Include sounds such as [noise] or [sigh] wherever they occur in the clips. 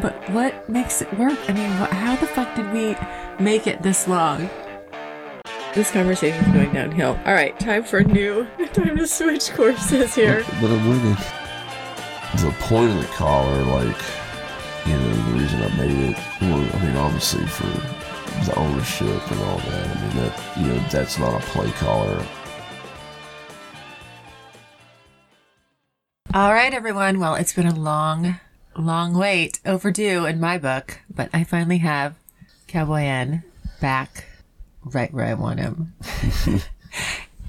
But what makes it work? I mean, wh- how the fuck did we make it this long? This conversation is going downhill. All right, time for a new, [laughs] time to switch courses here. But I'm with it. The point of the collar, like, you know, the reason I made it, well, I mean, obviously for the ownership and all that. I mean, that, you know, that's not a play collar. All right, everyone. Well, it's been a long, long wait, overdue in my book, but I finally have Cowboy N back right where I want him.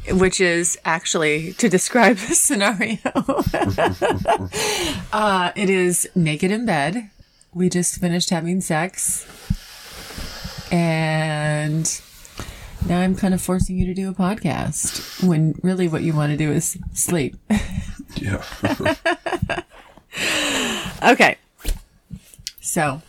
[laughs] Which is actually to describe the scenario. [laughs] uh, it is naked in bed. We just finished having sex. And now I'm kind of forcing you to do a podcast when really what you want to do is sleep. Yeah. [laughs] Okay. So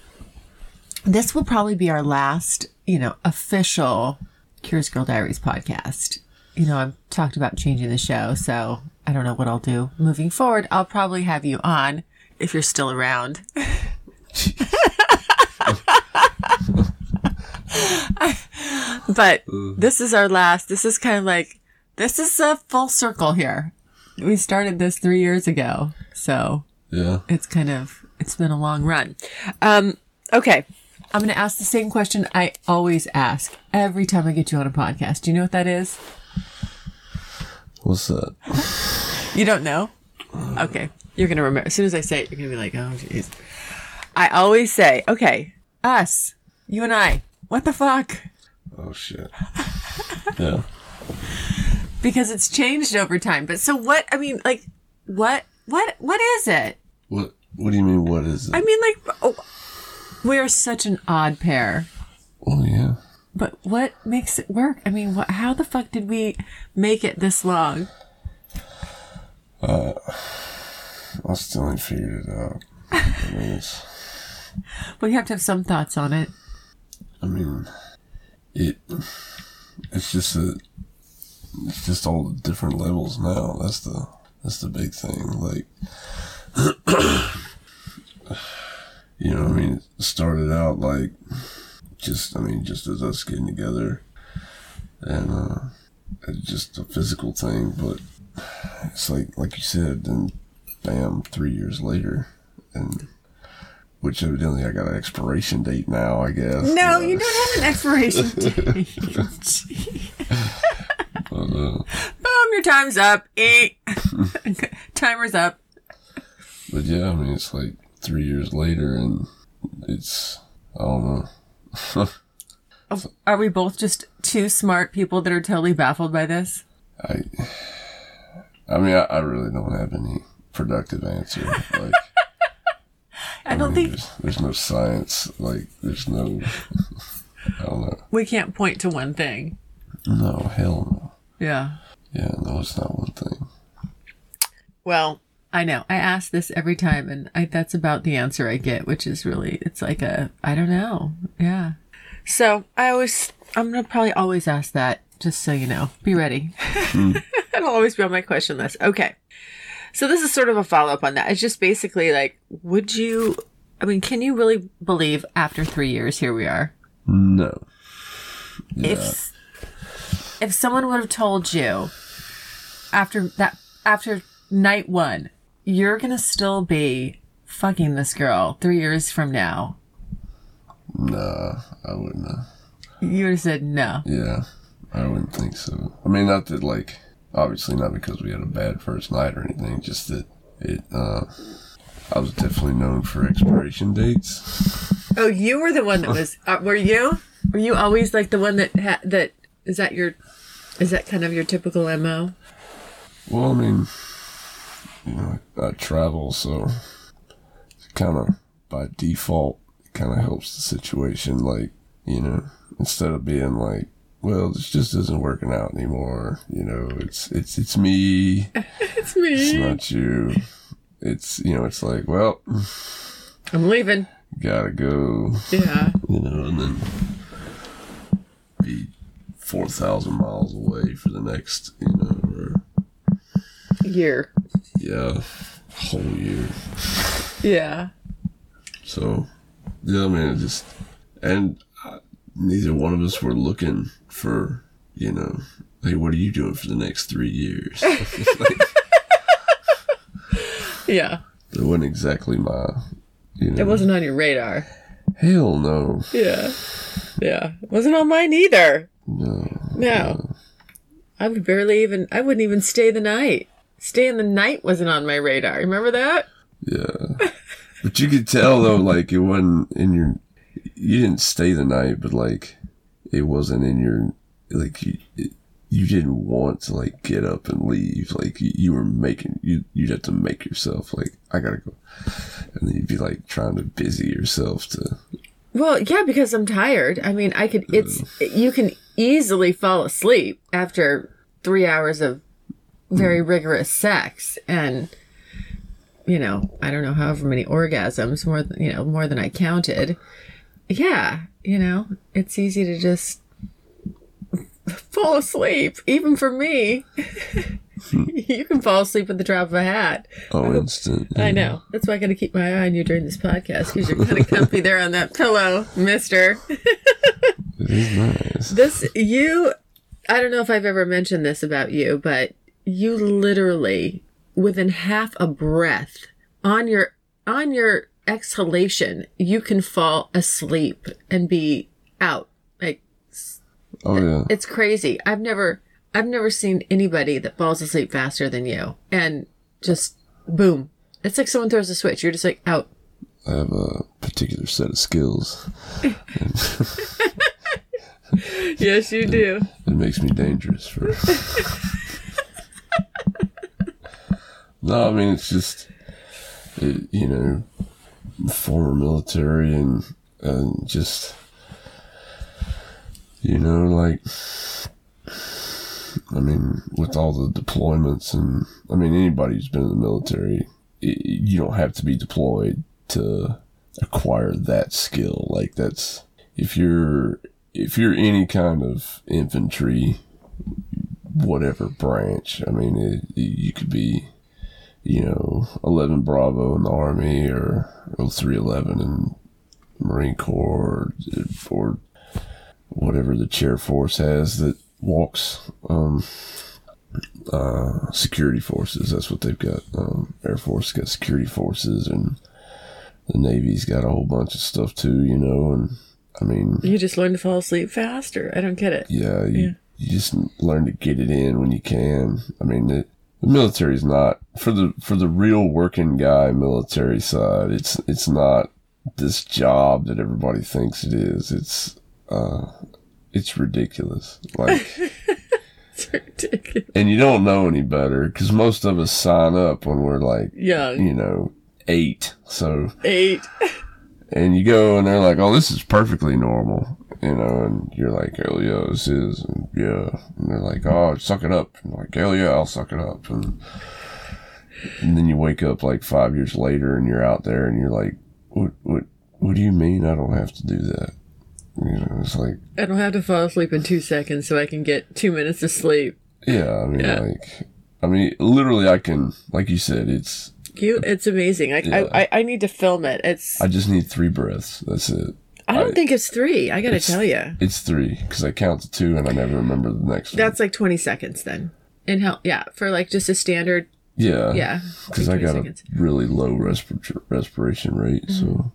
this will probably be our last, you know, official Curious Girl Diaries podcast. You know, I've talked about changing the show, so I don't know what I'll do moving forward. I'll probably have you on if you're still around. [laughs] but this is our last. This is kind of like this is a full circle here. We started this three years ago, so yeah. it's kind of it's been a long run. Um, okay, I'm going to ask the same question I always ask every time I get you on a podcast. Do you know what that is? What's that? You don't know? Okay, you're going to remember as soon as I say it. You're going to be like, oh, jeez. I always say, okay, us, you and I. What the fuck? Oh, shit. Yeah. Because it's changed over time. But so what? I mean, like, what? What? What is it? What, what do you mean, what is it? I mean, like, oh, we're such an odd pair. oh, yeah. But what makes it work? I mean, what, how the fuck did we make it this long? Uh, I still ain't figured it out. I mean, it's, [laughs] Well, you have to have some thoughts on it. I mean, it, it's just a, it's just all the different levels now. That's the, that's the big thing. Like, [coughs] you know, I mean, started out like, just, I mean, just as us getting together and, uh, it's just a physical thing, but it's like, like you said, then bam, three years later, and, which evidently I got an expiration date now, I guess. No, you don't have an expiration [laughs] date. but, uh, Boom, your time's up. Eat. [laughs] Timer's up. But yeah, I mean, it's like three years later, and it's I don't know. Are we both just two smart people that are totally baffled by this? I, I mean, I, I really don't have any productive answer. Like, [laughs] I don't mean, think there's, there's no science. Like, there's no. [laughs] I don't know. we can't point to one thing. No, hell no. Yeah. Yeah, no, it's not one thing. Well, I know. I ask this every time, and I, that's about the answer I get, which is really, it's like a, I don't know. Yeah. So I always, I'm going to probably always ask that, just so you know. Be ready. Hmm. [laughs] It'll always be on my question list. Okay. So this is sort of a follow up on that. It's just basically like, would you, I mean, can you really believe after three years, here we are? No. If, if someone would have told you after that, after night one, you're to still be fucking this girl three years from now, Nah, I wouldn't. Have. you would have said no. Yeah, I wouldn't think so. I mean, not that like, obviously not because we had a bad first night or anything. Just that it. uh I was definitely known for expiration dates. Oh, you were the one that was, uh, were you? Were you always like the one that, ha- that, is that your, is that kind of your typical MO? Well, I mean, you know, I uh, travel, so kind of by default, it kind of helps the situation. Like, you know, instead of being like, well, this just isn't working out anymore. You know, it's it's it's me. [laughs] It's me. It's not you. It's you know, it's like, well, I'm leaving. gotta go. Yeah. You know, and then be four thousand miles away for the next, you know, or Year. Yeah, whole year. Yeah. So, yeah, I mean, just, and uh, neither one of us were looking for, you know, hey, what are you doing for the next three years? like, [laughs] Yeah. that wasn't exactly my, you know, It wasn't on your radar. hell no, Yeah. Yeah. It wasn't on mine either. no, No. I would barely even, I wouldn't even stay the night. Staying the night wasn't on my radar. Remember that? yeah. But you could tell though, like it wasn't in your, you didn't stay the night, but like it wasn't in your, like you, it, you didn't want to like get up and leave. Like you, you were making, you, you'd have to make yourself like, I gotta go. And then you'd be like trying to busy yourself to, Well, yeah, because I'm tired. I mean, I could, it's, you can easily fall asleep after three hours of very mm. rigorous sex. And, you know, I don't know, however many orgasms, more than, you know, more than I counted. Yeah, you know, it's easy to just fall asleep, even for me. [laughs] you can fall asleep at the drop of a hat. oh, instant. I know. That's why I got to keep my eye on you during this podcast because you're kind of comfy there on that pillow, mister. It is nice. This, you, I don't know if I've ever mentioned this about you, but you literally, within half a breath, on your, on your exhalation, you can fall asleep and be out. Like, Oh yeah. it's crazy. I've never, I've never seen anybody that falls asleep faster than you and just boom. It's like someone throws a switch. You're just like out. I have a particular set of skills. [laughs] Yes, you do. It makes me dangerous for. [laughs] [laughs] no, I mean it's just, it, you know, former military and and just, you know, like, I mean, with all the deployments and I mean anybody who's been in the military, i you don't have to be deployed to acquire that skill. Like that's if you're if you're any kind of infantry, whatever branch, I mean, it, you could be, you know, 11 Bravo in the Army or 0311 in Marine Corps or, or whatever the chair force has that walks, um, uh, security forces. That's what they've got. Um, Air Force got security forces and the Navy's got a whole bunch of stuff too, you know, and I mean, You just learn to fall asleep faster. I don't get it. yeah, you, Yeah. You just learn to get it in when you can. I mean, the, the military's not for the for the real working guy military side. It's it's not this job that everybody thinks it is. It's uh, it's ridiculous. Like, [laughs] It's ridiculous. and you don't know any better because most of us sign up when we're like, Young. you know, eight. So Eight. and you go and they're like, "Oh, this is perfectly normal," you know, and you're like, "Hell yeah, this is," and yeah, and they're like, "Oh, suck it up," and like, "Hell yeah, I'll suck it up," and and then you wake up like five years later and you're out there and you're like, "What, what, what do you mean I don't have to do that?" You know, it's like, I don't have to fall asleep in two seconds so I can get two minutes of sleep. yeah, I mean, Yeah. like, I mean, literally, I can, like you said, it's, You, it's amazing. Like Yeah. I, I, I need to film it. It's. I just need three breaths. That's it. I don't I- think it's three. I gotta tell you, It's three because I count to two and I never remember the next one. that's like twenty seconds then. And how? Yeah, for like just a standard. Yeah. Yeah, Because I got seconds. a really low respir- respiration rate. So, mm-hmm.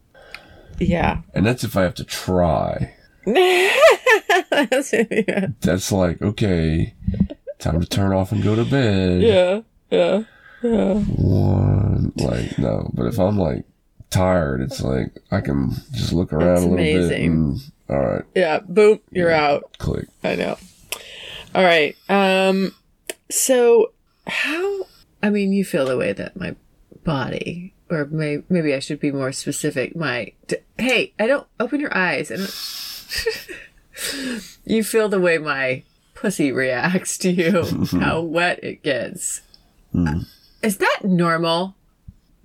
Yeah. and that's if I have to try. That's- [laughs] yeah. That's like, okay, time to turn off and go to bed. Yeah. Yeah. One, like, no. But if I'm like tired, it's like I can just look around That's a little bit and, all right, Yeah. Boom. You're out. click. I know. All right. Um so how I mean you feel the way that my body or may, maybe I should be more specific. My, d- hey, I don't open your eyes. And [laughs] you feel the way my pussy reacts to you, [laughs] how wet it gets. Is that normal?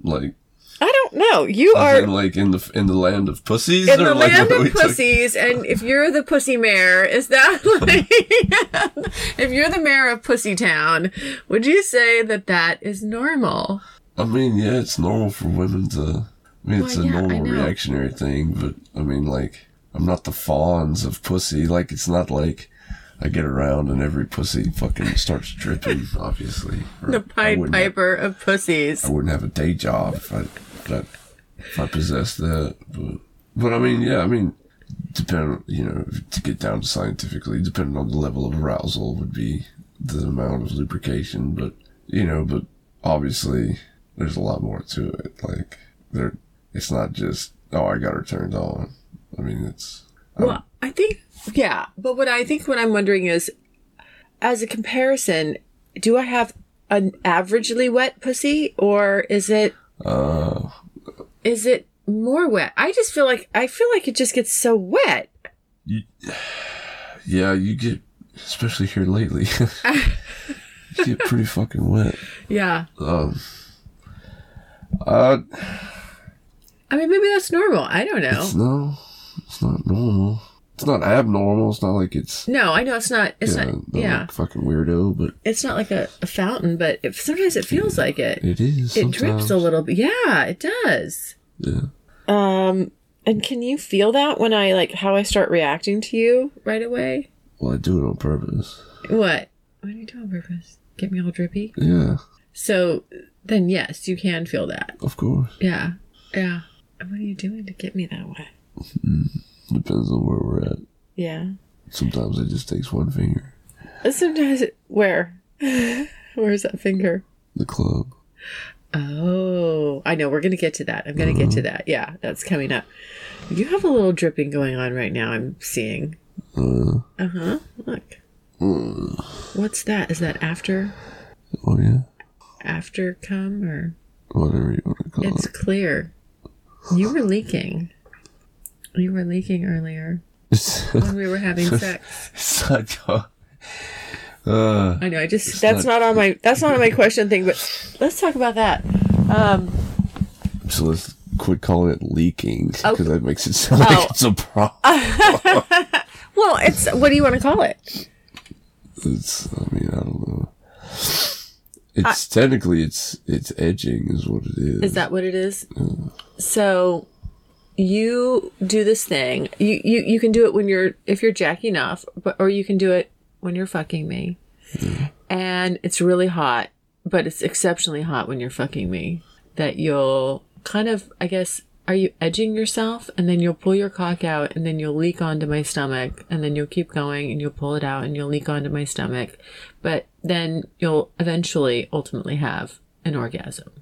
Like, I don't know. You are in, like in the in the land of pussies, in or the like land [laughs] of pussies, and if you're the pussy mayor, is that [laughs] like [laughs] if you're the mayor of Pussy Town, would you say that that is normal? I mean, yeah, it's normal for women to. I mean, it's Well, a yeah, normal reactionary thing, but I mean, like, I'm not the Fonz of pussy. Like, it's not like I get around and every pussy fucking starts dripping. Obviously, Or The Pied wouldn't have- Piper of pussies. I wouldn't have a day job if I, I, if I possessed that. But, but I mean, yeah, I mean, depend, you know, to get down to scientifically, depending on the level of arousal would be the amount of lubrication. But, you know, but obviously there's a lot more to it. Like, there, it's not just, oh, I got her turned on. I mean, it's, um, Well, I think yeah, but what I think what I'm wondering is, as a comparison, do I have an averagely wet pussy or is it uh, is it more wet? I just feel like I feel like it just gets so wet. yeah, you get, especially here lately, [laughs] you get pretty fucking wet. Yeah. Um, uh, I mean, maybe that's normal. I don't know. It's no, it's not normal. It's not abnormal. It's not like it's No, I know it's not. It's yeah, not. not Yeah, like fucking weirdo, but it's not like a, a fountain, but if, sometimes it feels like it. it is. It drips a little bit. Yeah, it does. Yeah. Um, and can you feel that when I like how I start reacting to you right away? Well, I do it on purpose. What? What do you doing on purpose? Get me all drippy? Yeah, So then, yes, you can feel that. of course. Yeah, yeah. And what are you doing to get me that way? Depends on where we're at. Yeah. Sometimes it just takes one finger. Sometimes it, where? [laughs] Where's that finger? The club. Oh, I know. We're gonna get to that. I'm gonna get to that. Yeah, that's coming up. You have a little dripping going on right now. I'm seeing. Uh, Uh huh. Look. What's that? Is that after oh yeah. after come or? Whatever you want to call It's it. clear. You were leaking. You were leaking earlier when we were having [laughs] sex. it's not. Uh, I know. I just that's not- not on my that's not on my question thing. But let's talk about that. Um, so let's quit calling it leaking Oh. because that makes it sound Oh. like it's a problem. [laughs] well, it's what do you want to call it? It's. I mean, I don't know. It's technically it's it's edging is what it is. Is that what it is? So you do this thing. You, you you can do it when you're if you're jacking off, but or you can do it when you're fucking me. And it's really hot, but it's exceptionally hot when you're fucking me. That you'll kind of I guess are you edging yourself and then you'll pull your cock out and then you'll leak onto my stomach and then you'll keep going and you'll pull it out and you'll leak onto my stomach. But then you'll eventually ultimately have an orgasm.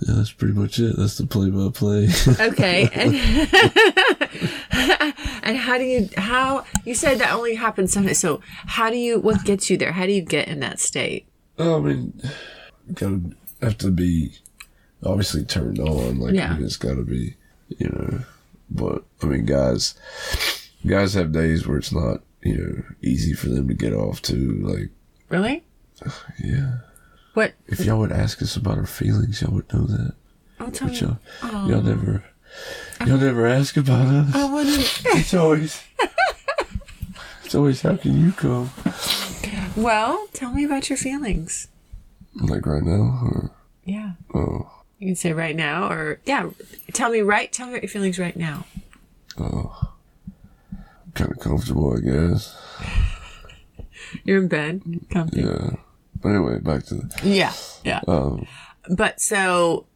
yeah. That's pretty much it. That's the play by play. Okay. And, [laughs] and how do you how you said that only happens sometimes. So how do you what gets you there? How do you get in that state? Oh, I mean, gotta have to be obviously turned on. Like, Yeah. I mean, it's gotta be, you know. But I mean, guys, guys have days where it's not, you know, easy for them to get off to. Like, Really? [sighs] yeah. What If y'all would ask us about our feelings, y'all would know that. oh tell But y'all, y'all never, y'all never ask about us. I wanna It's always, it's always how can you come? Well, tell me about your feelings. Like right now, or Yeah. oh, You can say right now or yeah. Tell me right tell me about your feelings right now. oh, kind of comfortable, I guess. You're in bed. Comfy. Yeah. But anyway, back to the Yeah. Yeah. um. But so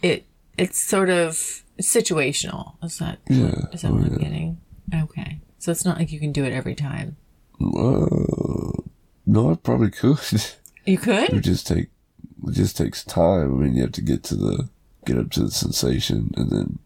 it it's sort of situational. Is that Yeah. is that Oh, what I'm yeah. getting? Okay. So it's not like you can do it every time. Uh, no, I probably could. [laughs] You could? would just take it just takes time. I mean, you have to get to the get up to the sensation and then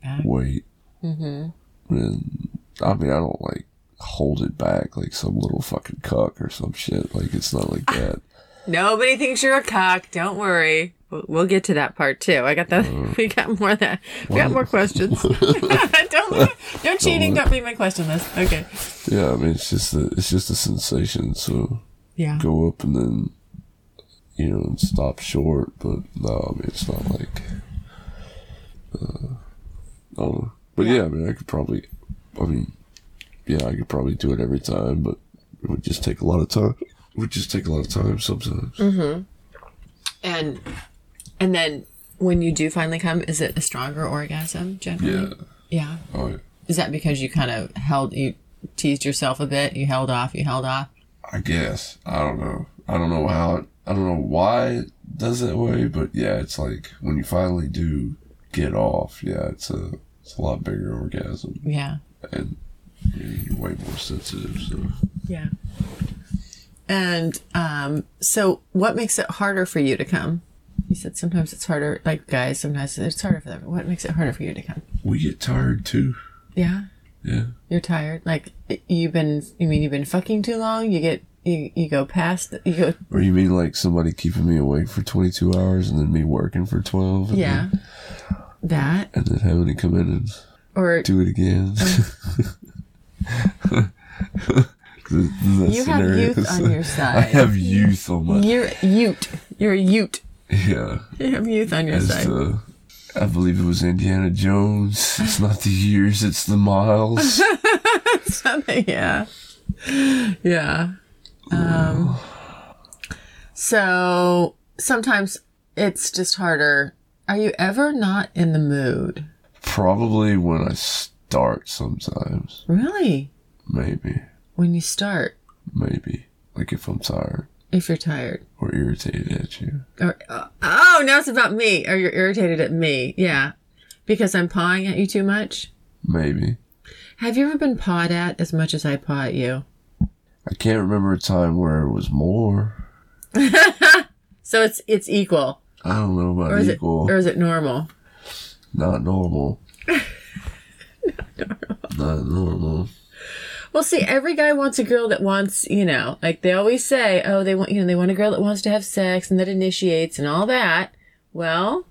back. wait. Mm-hmm. And I mean, I don't like hold it back like some little fucking cuck or some shit. Like it's not like that. [laughs] Nobody thinks you're a cock. Don't worry. We'll, we'll get to that part too. I got [laughs] that. we got more that. We got more questions. [laughs] don't no cheating. Don't read my question list. Okay. yeah, I mean, it's just a, it's just a sensation. So Yeah. go up and then you know and stop short. But no, I mean, it's not like. Uh, I don't know. But yeah. I mean, I could probably. I mean, yeah, I could probably do it every time, but it would just take a lot of time. It would just take a lot of time sometimes. Mhm. And and then when you do finally come, is it a stronger orgasm generally? Yeah. Yeah. Oh, yeah. Is that because you kind of held you teased yourself a bit? You held off. You held off. I guess. I don't know. I don't know how it, I don't know why it does that way, but yeah, it's like when you finally do get off, yeah, it's a it's a lot bigger orgasm Yeah. and you're way more sensitive. So Yeah. And um, so, what makes it harder for you to come? You said sometimes it's harder, like guys. Sometimes it's harder for them. What makes it harder for you to come? we get tired too. Yeah, Yeah. you're tired. Like you've been. You mean you've been fucking too long? You get. You, you go past. The, you go. Or you mean like somebody keeping me awake for 22 hours and then me working for 12? Yeah. Then, That and then having to come in and or do it again. [laughs] [laughs] you have youth on your [laughs] side. I have youth on my. You're Ute. You're a Ute. Yeah. You have youth on your As side. the, I believe it was Indiana Jones. It's not the years, it's the miles. [laughs] Something, yeah. Yeah. Um, so sometimes it's just harder. Are you ever not in the mood? Probably when I start sometimes. Really? Maybe. When you start, Maybe. Like if I'm tired if you're tired. or irritated at you. Or, uh, oh, now it's about me. Or you're irritated at me. Yeah. Because I'm pawing at you too much? Maybe. Have you ever been pawed at as much as I paw at you? I can't remember a time where it was more. [laughs] So it's it's equal. I don't know about Or is equal. it or is it normal? Not normal. [laughs] Not normal. Well, see, every guy wants a girl that wants, you know, like they always say, oh, they want, you know, they want a girl that wants to have sex and that initiates and all that. Well,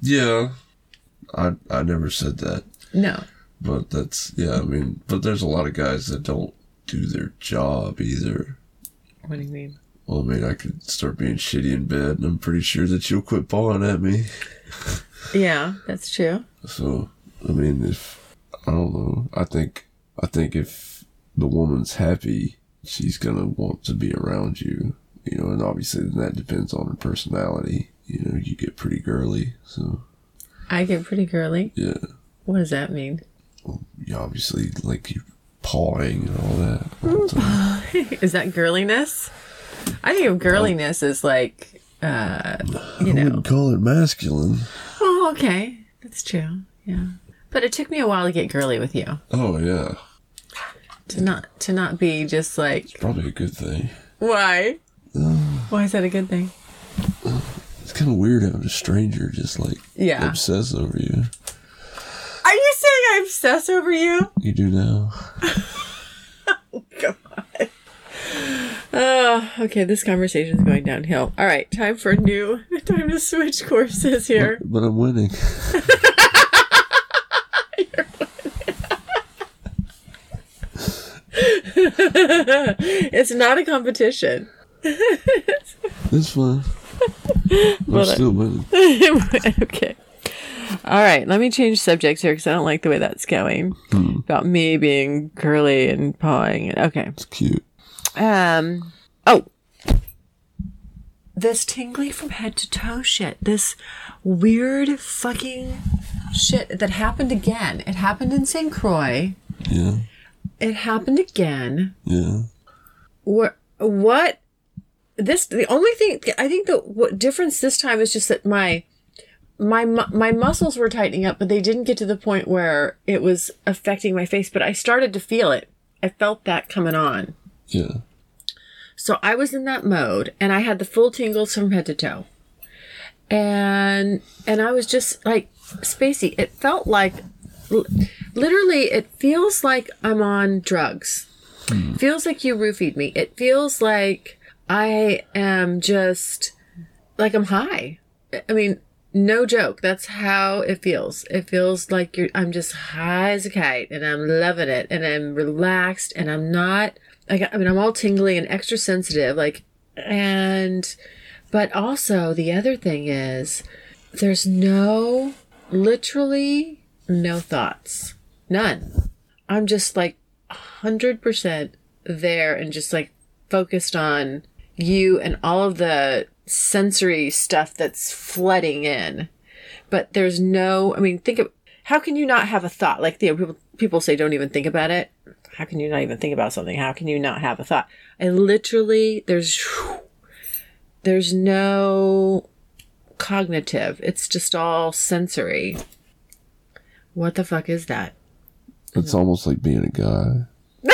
Yeah. I I never said that. no. But that's yeah, I mean but there's a lot of guys that don't do their job either. What do you mean? Well, I mean, I could start being shitty in bed, and I'm pretty sure that you'll quit pawing at me. Yeah, that's true. So, I mean, if I don't know, I think I think if the woman's happy, she's gonna want to be around you. You know, and obviously then that depends on her personality. You know, you get pretty girly, so I get pretty girly. yeah. What does that mean? Well, You obviously like you pawing and all that. all. [laughs] Is that girliness? I think of girliness as like, uh, you I know. call it masculine. Oh, okay. That's true. Yeah. But it took me a while to get girly with you. Oh yeah, To not to not be just like It's probably a good thing. why? Uh, why is that a good thing? Uh, it's kind of weird having a stranger just like Yeah. obsess over you. Are you saying I obsess over you? You do now. Oh, God. Oh, okay. This conversation is going downhill. All right, time for new. [laughs] Time to switch courses here. But I'm winning. [laughs] [laughs] It's not a competition. [laughs] It's fine. I'm still winning. [laughs] okay. All right, let me change subjects here because I don't like the way that's going. About me being curly and pawing. And, okay. It's cute. Um. Oh. This tingly from head to toe shit. This weird fucking shit that happened again. It happened in St. Croix. Yeah. It happened again. Yeah. What? What? This the only thing I think the what difference this time is just that my my my muscles were tightening up, but they didn't get to the point where it was affecting my face. But I started to feel it. I felt that coming on. Yeah. So I was in that mode, and I had the full tingles from head to toe, and and I was just like spacey. It felt like, literally, it feels like I'm on drugs. Hmm. Feels like you roofied me. It feels like I am just like I'm high. I mean, no joke. That's how it feels. It feels like you're, I'm just high as a kite and I'm loving it and I'm relaxed and I'm not, like, I mean, I'm all tingly and extra sensitive. Like, and, but also the other thing is there's no, literally no thoughts. None. I'm just like 100% there and just like focused on you and all of the sensory stuff that's flooding in. But there's no, I mean, think of how can you not have a thought? Like, you know, people, people say don't even think about it. How can you not even think about something? How can you not have a thought? I literally, there's, there's no cognitive. It's just all sensory. What the fuck is that? It's almost like being a guy. [laughs]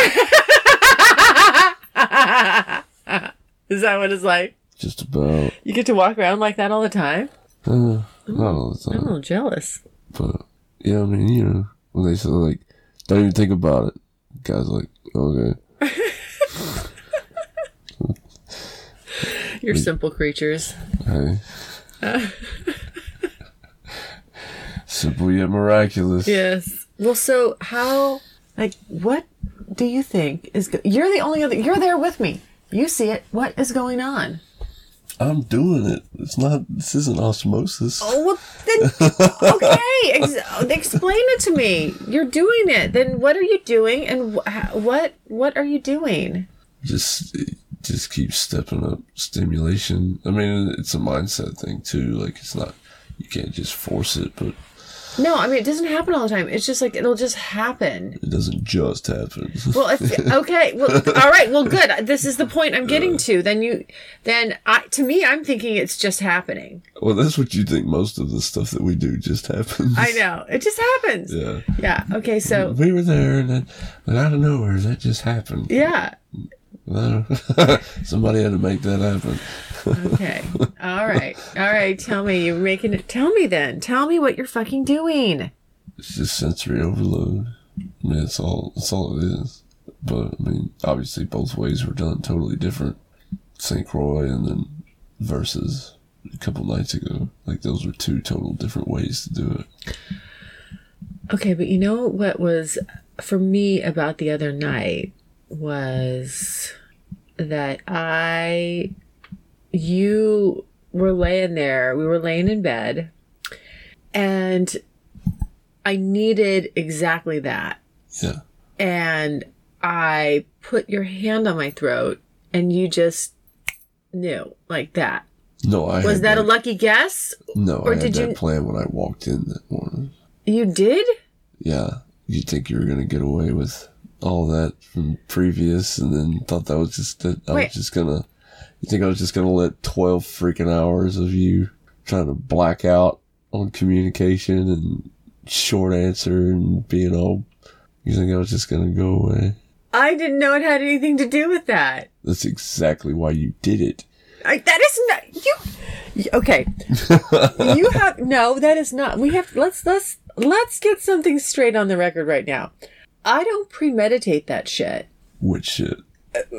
Is that what it's like? Just about. You get to walk around like that all the time? Uh, not all the time. I'm a little jealous. But, yeah, I mean, you know, when they say, like, don't even think about it. Guys like, okay. [laughs] You're simple creatures. Hey. [laughs] Simple yet miraculous. Yes. Well, so how, like, what do you think is, go- you're the only other, you're there with me. You see it. What is going on? I'm doing it. It's not, this isn't osmosis. Oh, well, then, [laughs] okay. Ex- explain it to me. You're doing it. Then what are you doing? And wh- what, what are you doing? Just, just keep stepping up stimulation. I mean, it's a mindset thing too. Like, it's not, you can't just force it, but No, I mean, it doesn't happen all the time. It's just like, it'll just happen. it doesn't just happen. [laughs] Well, if, okay. Well, all right. Well, good. This is the point I'm getting to. Then you, then I, to me, I'm thinking it's just happening. well, that's what you think most of the stuff that we do just happens. I know. It just happens. Yeah. Yeah. Okay. So, We were there and then, and out of nowhere, that just happened. yeah. [laughs] Somebody had to make that happen. Okay. All right. All right. Tell me. You're making it. Tell me then. Tell me what you're fucking doing. It's just sensory overload. I mean, that's all. That's all it is. But I mean, obviously, both ways were done totally different. St. Croix and then versus a couple nights ago. Like those were two total different ways to do it. Okay. But you know what was for me about the other night was that I, you were laying there. We were laying in bed and I needed exactly that. Yeah. and I put your hand on my throat and you just knew like that. No, I Was had that a lucky guess? no? or I had did that you- plan when I walked in that morning. You did? Yeah, you think you were gonna get away with all that from previous, and then thought that was just that I Wait. was just gonna. You think I was just gonna let twelve freaking hours of you trying to black out on communication and short answer and being all. You think I was just gonna go away? I didn't know it had anything to do with that. That's exactly why you did it. I, that is not you. Okay, you [laughs] have no. That is not. We have. Let's let's let's get something straight on the record right now. I don't premeditate that shit. Which shit?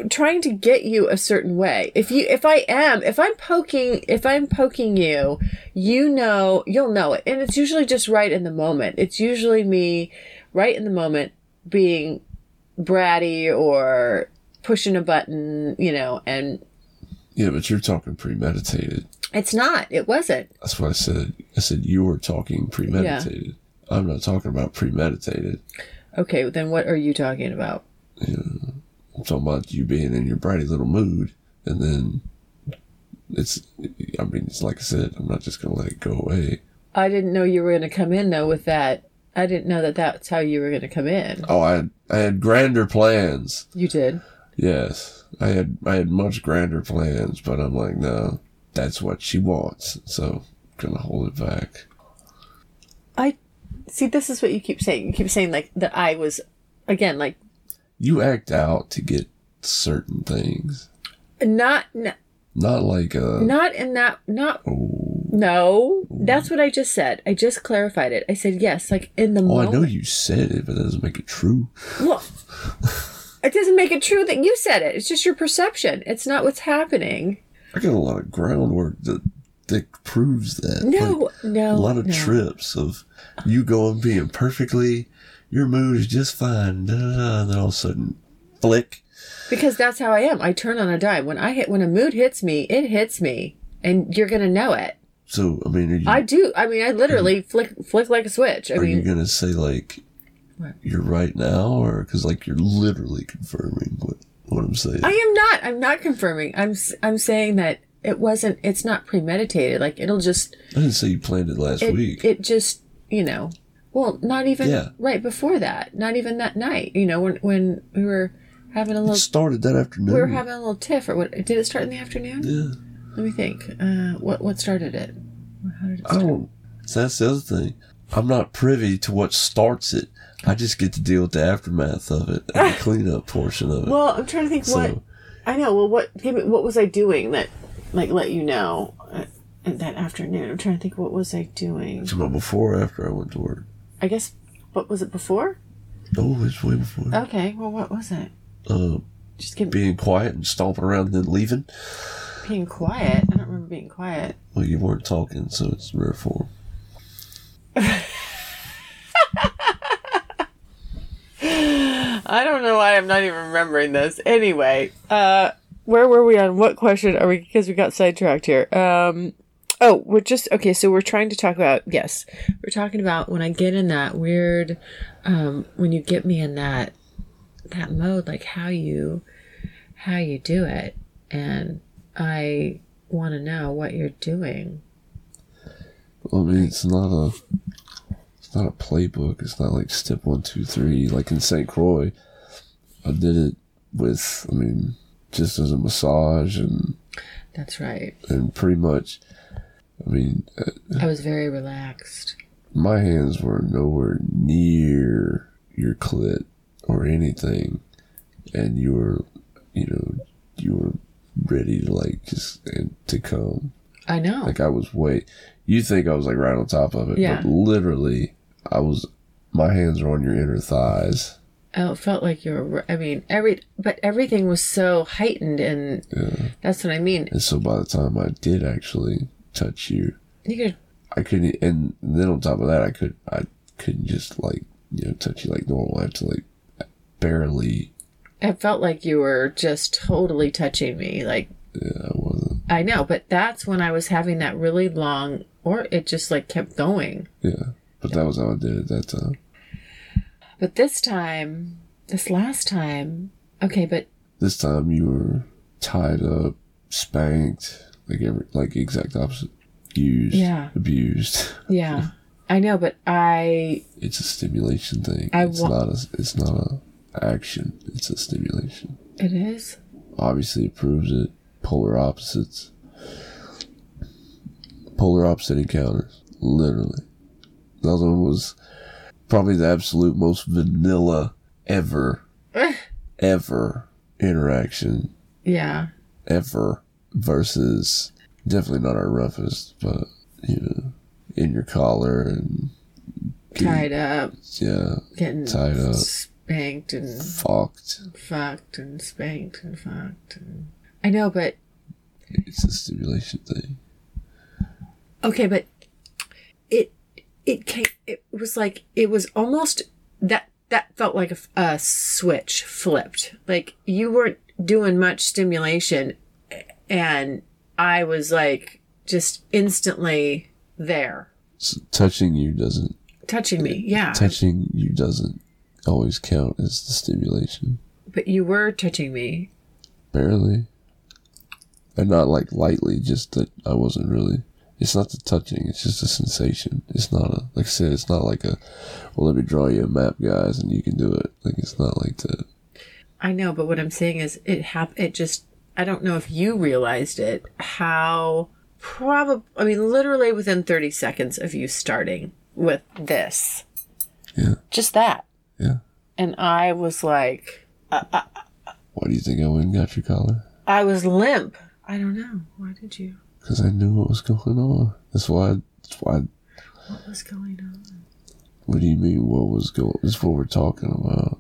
trying to get you a certain way. If you, if I am, if I'm poking, if I'm poking you, you know, you'll know it. And it's usually just right in the moment. It's usually me right in the moment being bratty or pushing a button, you know, and Yeah, but you're talking premeditated. it's not, it wasn't. That's what I said. I said you were talking premeditated. I'm not talking about premeditated. Okay, then what are you talking about? I'm talking about you being in your bratty little mood, and then it's. I mean, it's like I said. I'm not just gonna let it go away. I didn't know you were going to come in though with that. I didn't know that that's how you were going to come in. Oh, I had I had grander plans. You did. Yes, I had I had much grander plans, but I'm like, no, that's what she wants, so I'm gonna hold it back. See, this is what you keep saying. You keep saying like that I was, again, like You act out to get certain things. not, not, Not like uh not in that, not, oh, no. That's what I just said. I just clarified it. I said yes, like in the oh I know you said it, but that doesn't make it true. Well, it doesn't make it true that you said it. It's just your perception. It's not what's happening. I got a lot of groundwork that that proves that. No, Like, no, a lot of no. trips of you going being perfectly your mood is just fine, da, da, da, and then all of a sudden flick. Because that's how I am. I turn on a dime. When I hit, when a mood hits me, it hits me, and you're gonna know it. So I mean are you I do. I mean, I literally flick flick like a switch. I are you mean, gonna say like What? you're right now or because like you're literally confirming what what I'm saying? I am not. I'm not confirming. I'm I'm saying that it wasn't. It's not premeditated. Like it'll just. I didn't say you planned it last It, week. it just you know. Well, not even Yeah. right before that. Not even that night. You know, when when we were having a It little. started that afternoon. We were having a little tiff, or what? Did it start in the afternoon? yeah. Let me think. Uh, what what started it? How did it I don't. So that's the other thing. I'm not privy to what starts it. I just get to deal with the aftermath of it and the [laughs] cleanup portion of it. Well, I'm trying to think what I know. Well, what what was I doing that like let you know uh, that afternoon? I'm trying to think what was I doing. Talking about before or after I went to work? I guess what was it before? Oh, it's way before. Okay, well, what was it? Uh, Just give, being quiet and stomping around and then leaving. being quiet. I don't remember being quiet. Well, you weren't talking, so it's rare form. [laughs] I don't know why I'm not even remembering this. Anyway, uh, where were we on what question are we? Because we got sidetracked here. Um, oh, we're just okay. So we're trying to talk about yes, we're talking about when I get in that weird, um, when you get me in that that mode, like how you how you do it, and I want to know what you're doing. Well, I mean, it's not a. It's not a playbook. It's not like step one, two, three. Like in St. Croix, I did it with. I mean, just as a massage and That's right. and pretty much. I mean, uh, I was very relaxed. my hands were nowhere near your clit or anything, and you were, you know, you were ready to like just and to come. I know. Like I was way. You think I was like right on top of it, Yeah. but literally, I was. My hands are on your inner thighs. Oh, it felt like you were. I mean, every but everything was so heightened, and Yeah. that's what I mean. And so by the time I did actually touch you, You could, I couldn't. And then on top of that, I could. I couldn't just like you know touch you like normal. I had to like barely. it felt like you were just totally touching me. Like Yeah, I wasn't. I know, but that's when I was having that really long, or it just like kept going. Yeah, but that was how I did it that time. But this time, this last time, okay, but This time you were tied up, spanked, like every like exact opposite. Used, Yeah. abused. [laughs] yeah, I know, but I It's a stimulation thing. I it's wa- not a. It's not a action. It's a stimulation. it is. Obviously, it proves it. Polar opposites. Polar opposite encounters. Literally. The other one was probably the absolute most vanilla ever, [laughs] ever interaction Yeah, ever versus definitely not our roughest, but you know, in your collar and tied up, yeah, getting Tied up. spanked and fucked. fucked and spanked and fucked. And... I know, but It's a stimulation thing. okay, but it it came. It was like it was almost that that felt like a, a switch flipped. Like you weren't doing much stimulation, and I was like just instantly there, So touching you doesn't touching me. Yeah, touching you doesn't always count as the stimulation. but you were touching me. Barely. And not like lightly, just that I wasn't really it's not the touching, it's just a sensation. It's not a like I said, it's not like a well let me draw you a map guys and you can do it. Like it's not like that. I know, but what I'm saying is it hap- It just I don't know if you realized it. How probably I mean literally within 30 seconds of you starting with this, Yeah. Just that. Yeah. And I was like, uh, Why do you think I went and got your collar? I was limp. I don't know. Why did you? Because I knew what was going on. That's why. That's why. What was going on? What do you mean? What was going? This is what we're talking about.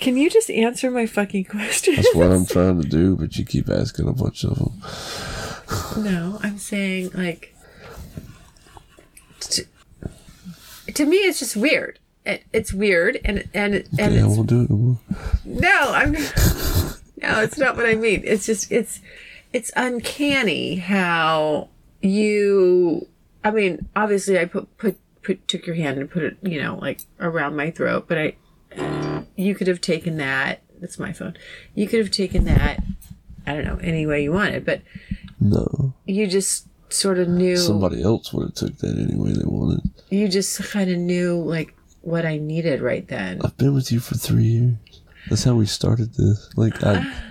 Can you just answer my fucking [laughs] question? That's what I'm trying to do, but you keep asking a bunch of them. [laughs] No, I'm saying like to, to me it's just weird. It, it's weird and and and Okay, I won't do it no no, I'm [laughs] no, it's not what I mean. It's just it's it's uncanny how you. I mean, obviously, I put put put took your hand and put it, you know, like around my throat, but I you could have taken that. That's my phone. You could have taken that. I don't know any way you wanted, but No. you just sort of knew Somebody else would have took that any way they wanted. you just kind of knew like what I needed right then. I've been with you for three years. That's how we started this. Like I, [sighs] ah.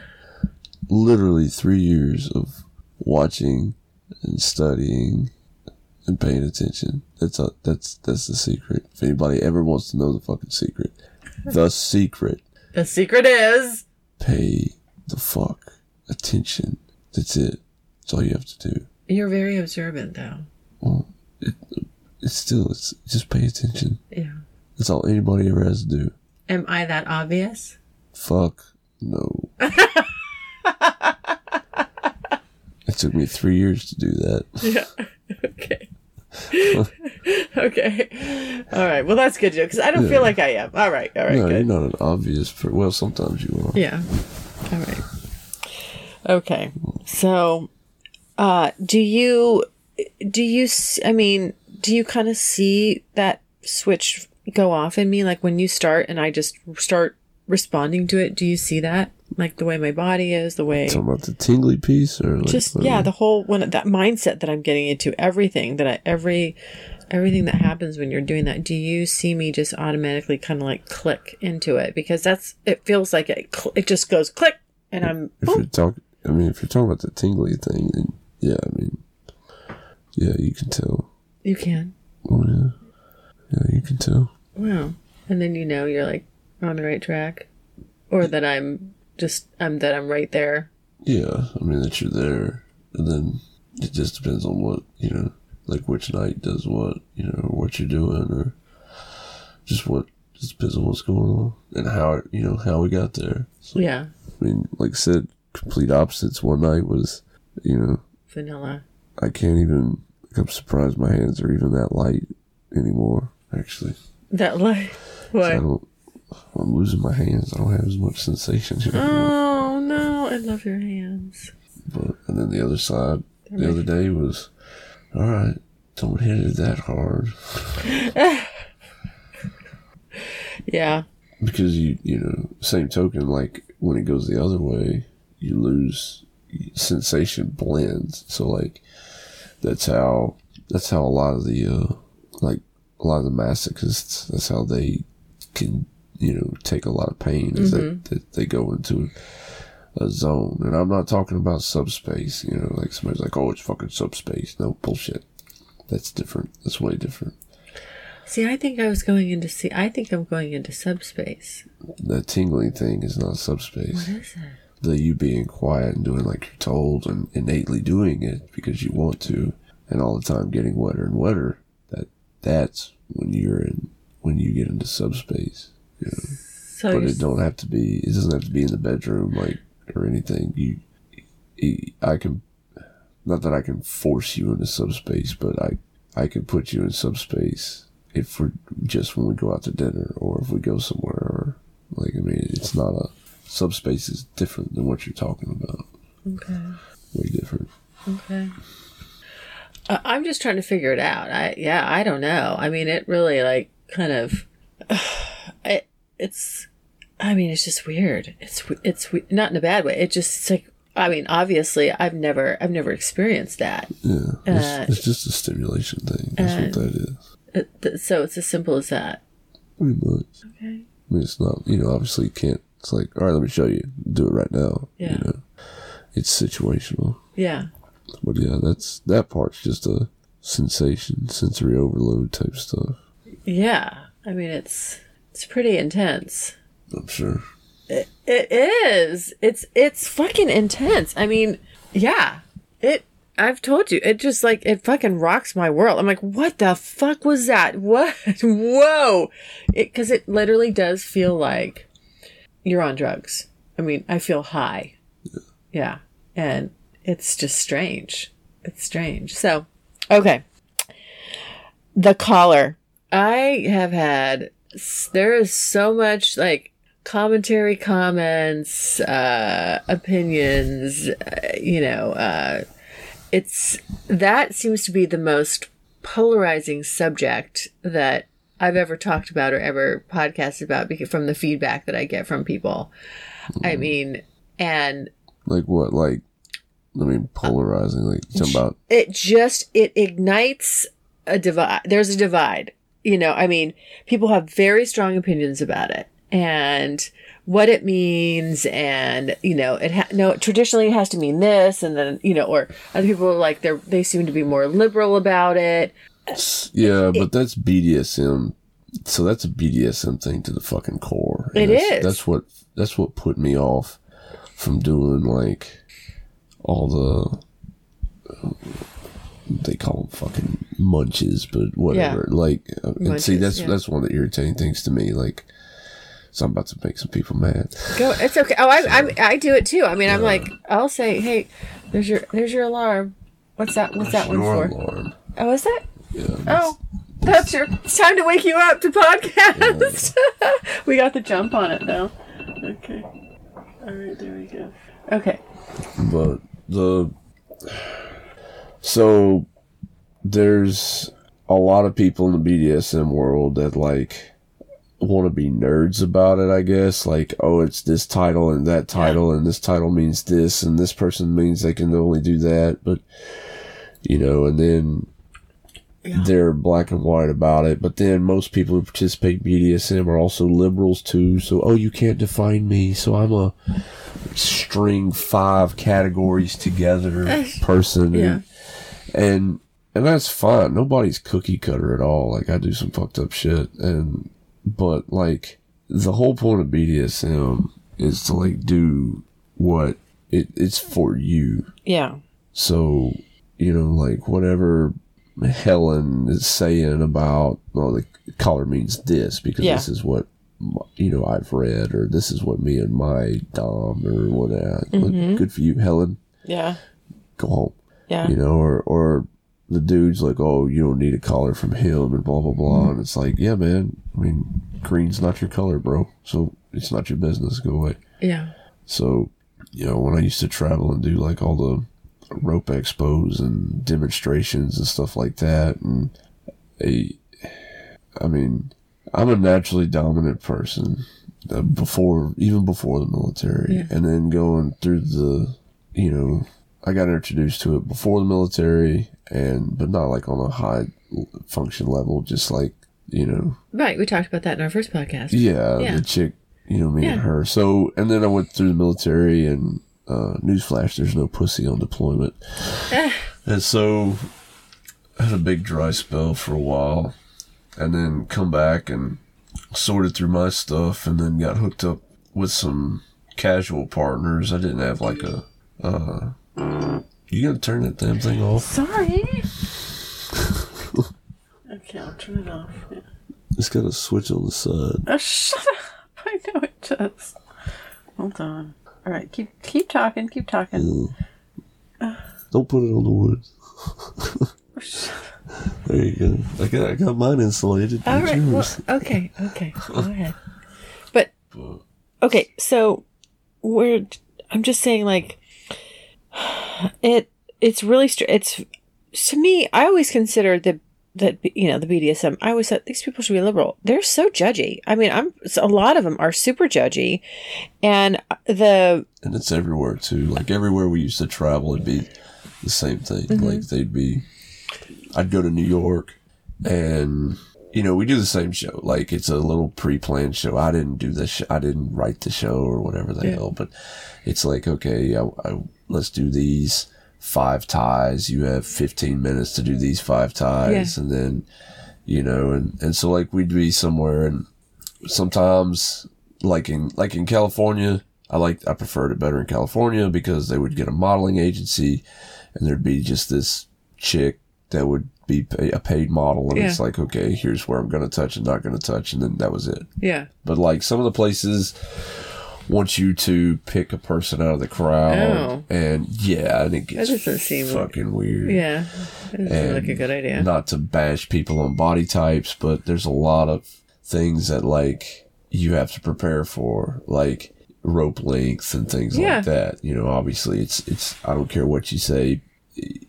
Literally three years of watching and studying and paying attention. That's a, that's that's the secret. If anybody ever wants to know the fucking secret, the secret. The secret is Pay the fuck attention. That's it. That's all you have to do. you're very observant though. Well, It's still it's just pay attention. Yeah. That's all anybody ever has to do. Am I that obvious? Fuck no. [laughs] it took me three years to do that. [laughs] Yeah. okay. [laughs] okay. All right. Well, that's good, Joe, because I don't feel like I am. All right. All right. no, you're not an obvious. Per- well, sometimes you are. Yeah. All right. Okay. So, uh, do you, do you, I mean, do you kind of see that switch go off in me? Like when you start and I just start responding to it, do you see that? Like the way my body is, the way. Talking about the tingly piece, or like just what- yeah the whole when that mindset that i'm getting into everything that i every everything that happens when you're doing that do you see me just automatically kind of like click into it because that's it feels like it cl- it just goes click and i'm If you're talking, I mean, if you're talking about the tingly thing, then yeah, I mean, yeah, you can tell. you can Oh yeah, yeah, you can tell. wow and then you know you're like on the right track or that i'm just i'm that i'm right there Yeah, I mean that you're there, and then it just depends on what you know, like which night does what, you know, what you're doing, or just what just depends on what's going on and how you know how we got there. So, yeah I mean, like I said, complete opposites. One night was, you know, vanilla I can't even. Like, I'm surprised my hands are even that light anymore. Actually, that I what don't. I'm losing my hands. I don't have as much sensation here. oh no i love your hands But and then the other side, the other day was, all right. Don't hit it that hard [laughs] yeah because you you know same token like when it goes the other way you lose sensation blends so like that's how that's how a lot of the uh like a lot of the masochists that's how they can you know take a lot of pain is that, mm-hmm. that they go into a zone. And i'm not talking about subspace you know like somebody's like oh it's fucking subspace. No bullshit. That's different. That's way different. See, I think I was going into see. I think I'm going into subspace. The tingling thing is not subspace. What is it? the you being quiet and doing like you're told and innately doing it because you want to and all the time getting wetter and wetter that that's when you're in when you get into subspace So but it don't have to be it doesn't have to be in the bedroom like or anything you i can not that i can force you into subspace but i i can put you in subspace if we're just when we go out to dinner or if we go somewhere or like i mean it's not a subspace is different than what you're talking about okay. way different Okay. Uh, I'm just trying to figure it out. I yeah, I don't know. I mean, it really like kind of [sighs] it it's I mean, it's just weird. It's it's not in a bad way. It just it's like I mean, obviously, I've never I've never experienced that. yeah it's, Uh, it's just a stimulation thing that's what that is It, th- so it's as simple as that. pretty much Okay. I mean, it's not, you know, obviously you can't, it's like, all right, let me show you. Do it right now. Yeah. You know, it's situational. Yeah. But yeah, that's, that part's just a sensation, sensory overload type stuff. Yeah. I mean, it's it's pretty intense. I'm sure. It, It is. It's it's fucking intense. I mean, yeah. It I've told you. It just like it fucking rocks my world. I'm like, "What the fuck was that? [laughs] What? Whoa." It cuz it literally does feel like you're on drugs. I mean, I feel high. Yeah. Yeah. And it's just strange. It's strange. So, okay. The collar. I have had there is so much like commentary comments uh opinions uh, you know uh it's that seems to be the most polarizing subject that I've ever talked about or ever podcasted about because from the feedback that I get from people. I mean, and Like what? Like, I mean, polarizing. Like, about it just it ignites a divide there's a divide you know i mean people have very strong opinions about it and what it means and you know it ha- no traditionally it has to mean this and then you know or other people are like they're they seem to be more liberal about it yeah, but that's BDSM. So that's a BDSM thing to the fucking core. It that's, is. That's what that's what put me off from doing like all the they call them fucking munches, but whatever. Like, uh, and see, that's yeah. that's one of the irritating things to me. Like, so I'm about to make some people mad. go it's okay oh i i, I do it too i mean i'm like i'll say hey there's your there's your alarm what's that what's that one for alarm. oh is that Yeah. Oh, that's your. It's time to wake you up to podcast. [laughs] we got the jump on it now. Okay. All right, there we go. Okay. but the so there's a lot of people in the BDSM world that like want to be nerds about it, I guess. Like, oh, it's this title and that title, and this title means this, and this person means they can only do that. But, you know, and then they're black and white about it. But then most people who participate in BDSM are also liberals too. So, oh, you can't define me. So I'm a string five categories together [laughs] person. Yeah. And, and and that's fine. Nobody's cookie cutter at all. Like I do some fucked up shit, and but like the whole point of BDSM is to like do what it, it's for you. Yeah. So you know, like whatever Helen is saying about well, the color means this because Yeah. this is what you know I've read, or this is what me and my dom or whatever. Mm-hmm. Good for you, Helen. Yeah. Go home Yeah. you know, or or the dude's like, oh, you don't need a collar from him, and blah blah blah, and it's like, yeah, man, I mean, green's not your color, bro, so it's not your business. Go away. Yeah. So, you know, when I used to travel and do like all the rope expos and demonstrations and stuff like that, and a, I mean, I'm a naturally dominant person uh, before, even before the military, Yeah. and then going through the, you know, I got introduced to it before the military, and but not like on a high function level, just like you know, Right. We talked about that in our first podcast. yeah, Yeah. the chick, you know, me and her. So, and then I went through the military, and uh, newsflash, there's no pussy on deployment. [sighs] and so, I had a big dry spell for a while, and then come back and sorted through my stuff, and then got hooked up with some casual partners. I didn't have like a. Uh, you gonna turn that damn thing off? Sorry. [laughs] okay, I'll turn it off. It's got a switch on the side. Oh, shut up. [laughs] I know it does. Hold on. All right, keep keep talking. Keep talking. Uh. Don't put it on the wood. [laughs] Oh, there you go. I got I got mine insulated. All It's right. Well, okay. Okay. Go ahead. But okay. So we're. I'm just saying, like, it. It's really. Str- it's to me. I always consider the that you know the BDSM. I always thought these people should be liberal. They're so judgy. I mean, I'm a lot of them are super judgy, and the and it's everywhere too. Like everywhere we used to travel, it'd be the same thing. Mm-hmm. Like they'd be. I'd go to New York, and you know we do the same show. Like it's a little pre-planned show. I didn't do this. Sh- I didn't write the show or whatever the Yeah. hell. But it's like okay, I, I, let's do these five ties. You have fifteen minutes to do these five ties, and then you know, and, and so like we'd be somewhere and sometimes like in, like in California, I like, I preferred it better in California because they would get a modeling agency and there'd be just this chick that would be pay, a paid model and Yeah. it's like, okay, here's where I'm going to touch and not going to touch. And then that was it. Yeah. But like some of the places want you to pick a person out of the crowd, Oh. and yeah, and it gets doesn't seem- fucking weird. Yeah. That doesn't seem like a good idea. Not to bash people on body types, but there's a lot of things that like you have to prepare for, like rope length and things Yeah. like that. You know, obviously it's it's I don't care what you say, it,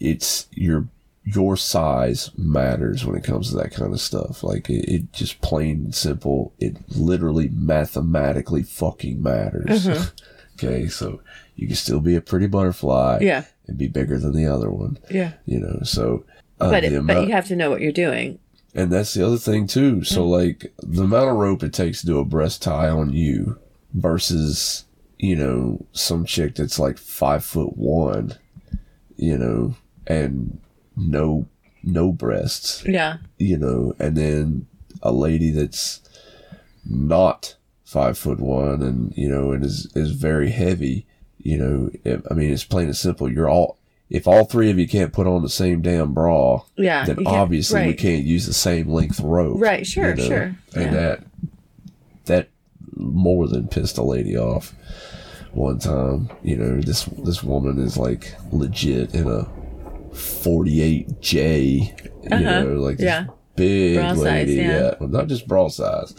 it's your your size matters when it comes to that kind of stuff. Like it, it just plain and simple. It literally mathematically fucking matters. [laughs] okay, so you can still be a pretty butterfly, Yeah. and be bigger than the other one. Yeah. You know, so uh, But, it, but you have to know what you're doing. and that's the other thing too. So Mm. like the amount of rope it takes to do a breast tie on you versus, you know, some chick that's like five foot one, you know, and no no breasts, Yeah. you know, and then a lady that's not five foot one and, you know, and is is very heavy, you know, I mean it's plain and simple. You're all if all three of you can't put on the same damn bra, Yeah. then obviously we can't use the same length rope. Right, sure, you know? sure. And Yeah. that that more than pissed a lady off one time. You know, this this woman is like legit in a forty eight J, you Uh-huh. know, like this Yeah. big Bra size, lady. yeah. Mm-hmm. yeah. Well, not just bra size.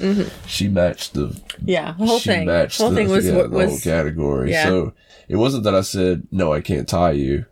She matched the Yeah. Whole she thing. matched whole the, thing was yeah, what the whole category. yeah. So it wasn't that I said no, I can't tie you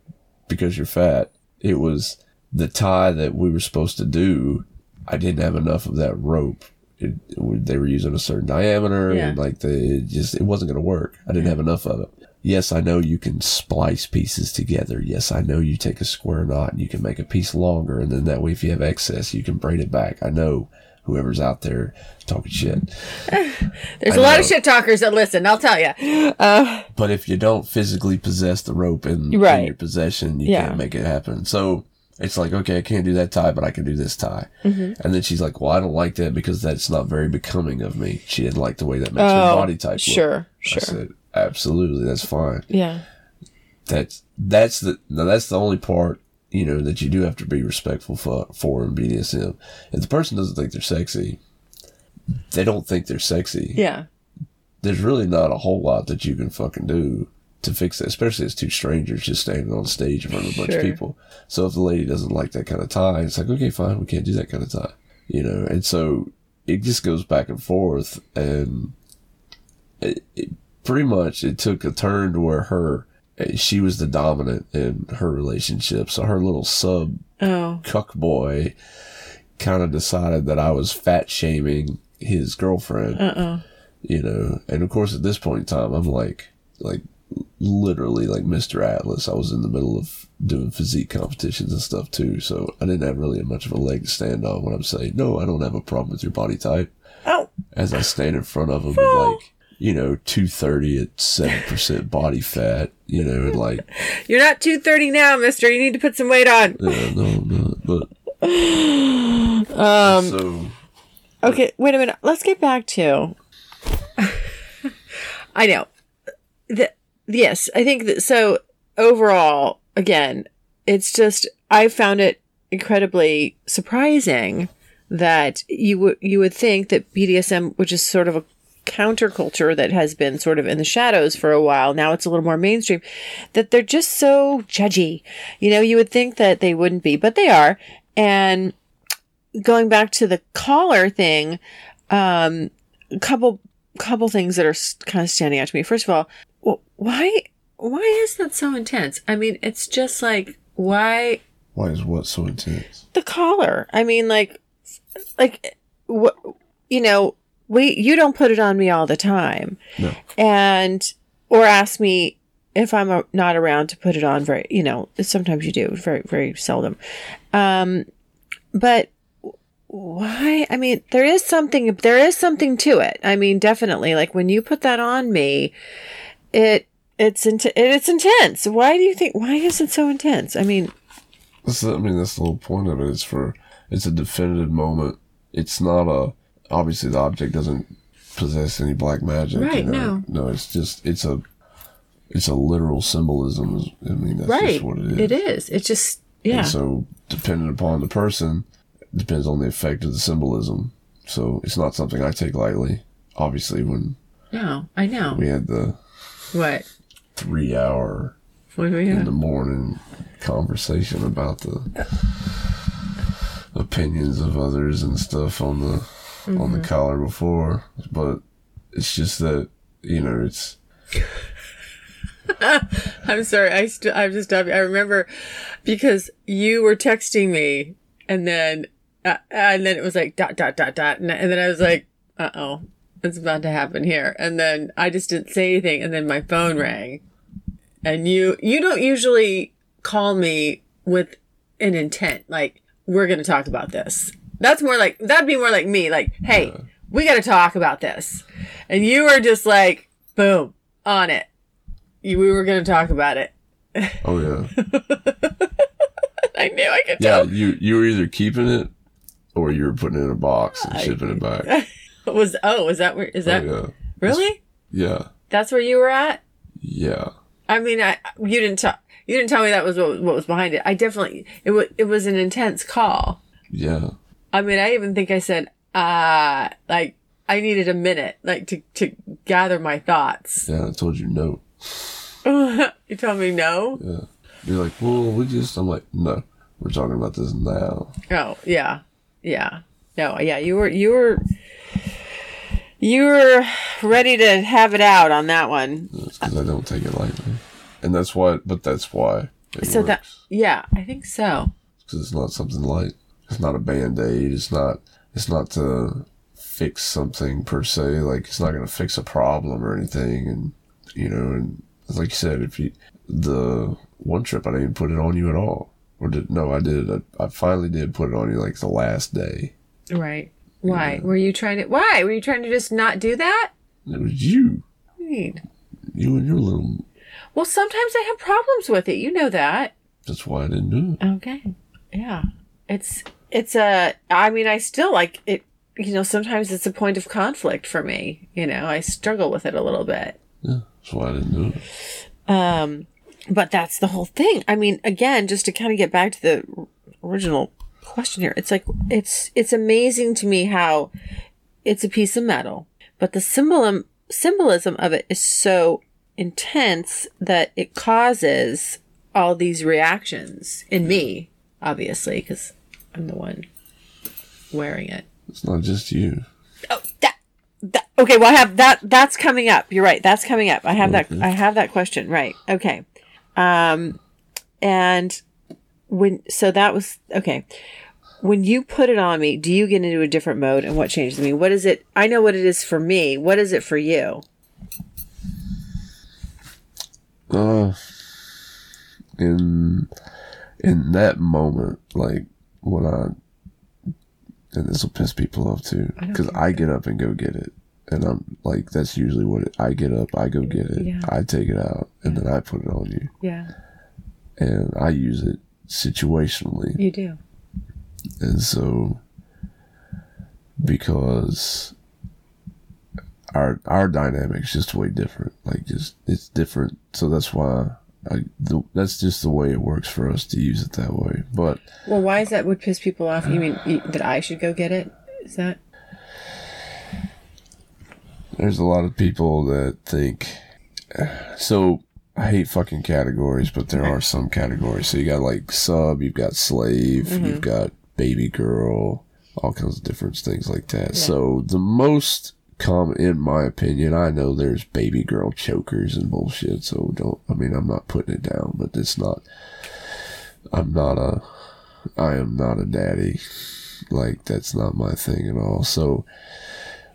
because you're fat. It was the tie that we were supposed to do. I didn't have enough of that rope. It, it- they were using a certain diameter, Yeah. and like the it just it wasn't going to work. I didn't have enough of it. Yes, I know you can splice pieces together. Yes, I know you take a square knot and you can make a piece longer, and then that way, if you have excess, you can braid it back. I know whoever's out there talking shit. [sighs] There's I a lot of shit talkers that listen. I'll tell you. Uh, But if you don't physically possess the rope in, in your possession, you Yeah. can't make it happen. So it's like, okay, I can't do that tie, but I can do this tie. Mm-hmm. And then she's like, well, I don't like that because that's not very becoming of me. She didn't like the way that makes Oh, her body type look. sure, sure. Absolutely, that's fine. yeah. That's, that's the, now that's the only part, you know, that you do have to be respectful for, for in BDSM. If the person doesn't think they're sexy, they don't think they're sexy Yeah. there's really not a whole lot that you can fucking do to fix that, especially as two strangers just standing on stage in front of a bunch Sure. of people. So if the lady doesn't like that kind of tie, it's like, okay, fine, we can't do that kind of tie, you know? And so it just goes back and forth and it, it pretty much, it took a turn to where her, she was the dominant in her relationship. So her little sub Oh. cuck boy kind of decided that I was fat shaming his girlfriend Uh oh. you know and of course at this point in time i'm like like literally like mr atlas i was in the middle of doing physique competitions and stuff too so i didn't have really much of a leg to stand on when i'm saying no i don't have a problem with your body type Oh. as i stand in front of him with like you know 230 at 7% body fat you know and like [laughs] You're not 230 now, mister. You need to put some weight on. yeah, no not but [sighs] Um, so Okay, wait a minute. Let's get back to. [laughs] I know. The, yes, I think that. So overall, again, it's just I found it incredibly surprising that you would you would think that BDSM, which is sort of a counterculture that has been sort of in the shadows for a while, now it's a little more mainstream, that they're just so judgy. You know, you would think that they wouldn't be, but they are. And going back to the collar thing, um, a couple couple things that are kind of standing out to me. First of all, wh- why why is that so intense? I mean, it's just like why why is what so intense the collar? I mean, like like what you know, we you don't put it on me all the time, no and or ask me if I'm uh not around to put it on. Very, you know, sometimes you do, very very seldom. Um, but why i mean there is something there is something to it i mean definitely like when you put that on me it it's int- it's intense why do you think why is it so intense i mean That's I mean, that's the whole point of it it. Is for it's a definitive moment. It's not a obviously the object doesn't possess any black magic. Right, you know? no, it's just it's a it's a literal symbolism. I mean, that's right. just what it is. It is. It's just yeah. And so, depending upon the person, depends on the effect of the symbolism. So it's not something I take lightly. Obviously, when no, I know. we had the What? three hour in the morning conversation about the opinions of others and stuff on the on Mm-hmm. the collar before, but it's just that you know it's [laughs] I'm sorry. I st- I'm just. I remember because you were texting me, and then uh, and then it was like dot dot dot dot, and, and then I was like, uh oh, it's about to happen here, and then I just didn't say anything, and then my phone rang, and you you don't usually call me with an intent like we're going to talk about this. That's more like that'd be more like me, like hey, we got to talk about this, and you were just like boom on it you, we were going to talk about it. [laughs] oh yeah I knew I could yeah tell. you you were either keeping it or you were putting it in a box and shipping it back. [laughs] Was oh, was that where is that oh, yeah really? yeah That's where you were at? yeah I mean, I you didn't tell you didn't tell me that was what, what was behind it. I definitely it was it was an intense call. yeah I mean, I even think I said uh like I needed a minute like to to gather my thoughts. yeah. I told you no. [laughs] you told me no. Yeah. You're like, well, we just. I'm like, no, we're talking about this now. Oh, yeah. Yeah. No, yeah, you were you were you were ready to have it out on that one. It's because I don't take it lightly, and that's why. But that's why. So that yeah, I think so. because it's not something light. It's not a band aid. It's not. It's not to fix something per se. Like it's not going to fix a problem or anything. And you know, and like you said, if you the one trip I didn't even put it on you at all, or did no, I did. I, I finally did put it on you like the last day. Right. Why? Were you trying to why? Were you trying to just not do that? It was you, I mean, you and your little. Well, sometimes I have problems with it. You know that. That's why I didn't do it. Okay. Yeah. It's it's a I mean, I still like it you know, sometimes it's a point of conflict for me. You know, I struggle with it a little bit. Yeah, that's why I didn't do it. Um, but that's the whole thing. I mean, again, just to kind of get back to the original question here, it's like it's it's amazing to me how it's a piece of metal, but the symbolism symbolism of it is so intense that it causes all these reactions in me, obviously, because I'm the one wearing it. It's not just you. Oh, that, that. Okay, well, I have that. That's coming up. You're right. That's coming up. I have that. I have that question. Right. Okay. Um, and when so that was okay. When you put it on me, do you get into a different mode, and what changes me? What is it? I know what it is for me. What is it for you? Uh, in in that moment, like when I and this will piss people off too, because I, get up and go get it, and I'm like, that's usually what it, I get up, I go get it, Yeah. I take it out, and then I put it on you, Yeah, and I use it situationally, you do. and so because our our dynamic's just way different. Like just it's different. So that's why I, the, that's just the way it works for us to use it that way but Well, why is that? Would piss people off? You mean you, that I should go get it? Is that? there's a lot of people that think so I hate fucking categories, but there are some categories. So you got like sub, you've got slave, mm-hmm. you've got baby girl, all kinds of different things like that. So the most common, in my opinion, I know there's baby girl chokers and bullshit. So don't, I mean, I'm not putting it down, but it's not, I'm not a, I am not a daddy. Like that's not my thing at all. So,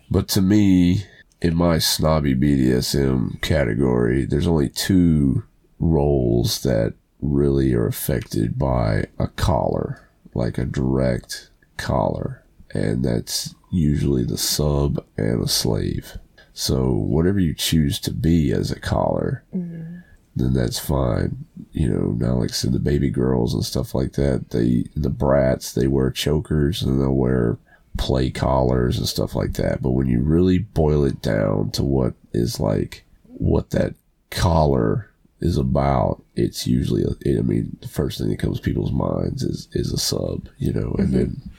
but to me, in my snobby BDSM category, there's only two roles that really are affected by a collar, like a direct collar, and that's usually the sub and a slave. So whatever you choose to be as a collar, mm-hmm. then that's fine. You know, now like I said, the baby girls and stuff like that, they the brats they wear chokers and they'll wear play collars and stuff like that. But when you really boil it down to what is like what that collar is about, it's usually I mean the first thing that comes to people's minds is is a sub, you know, and mm-hmm. then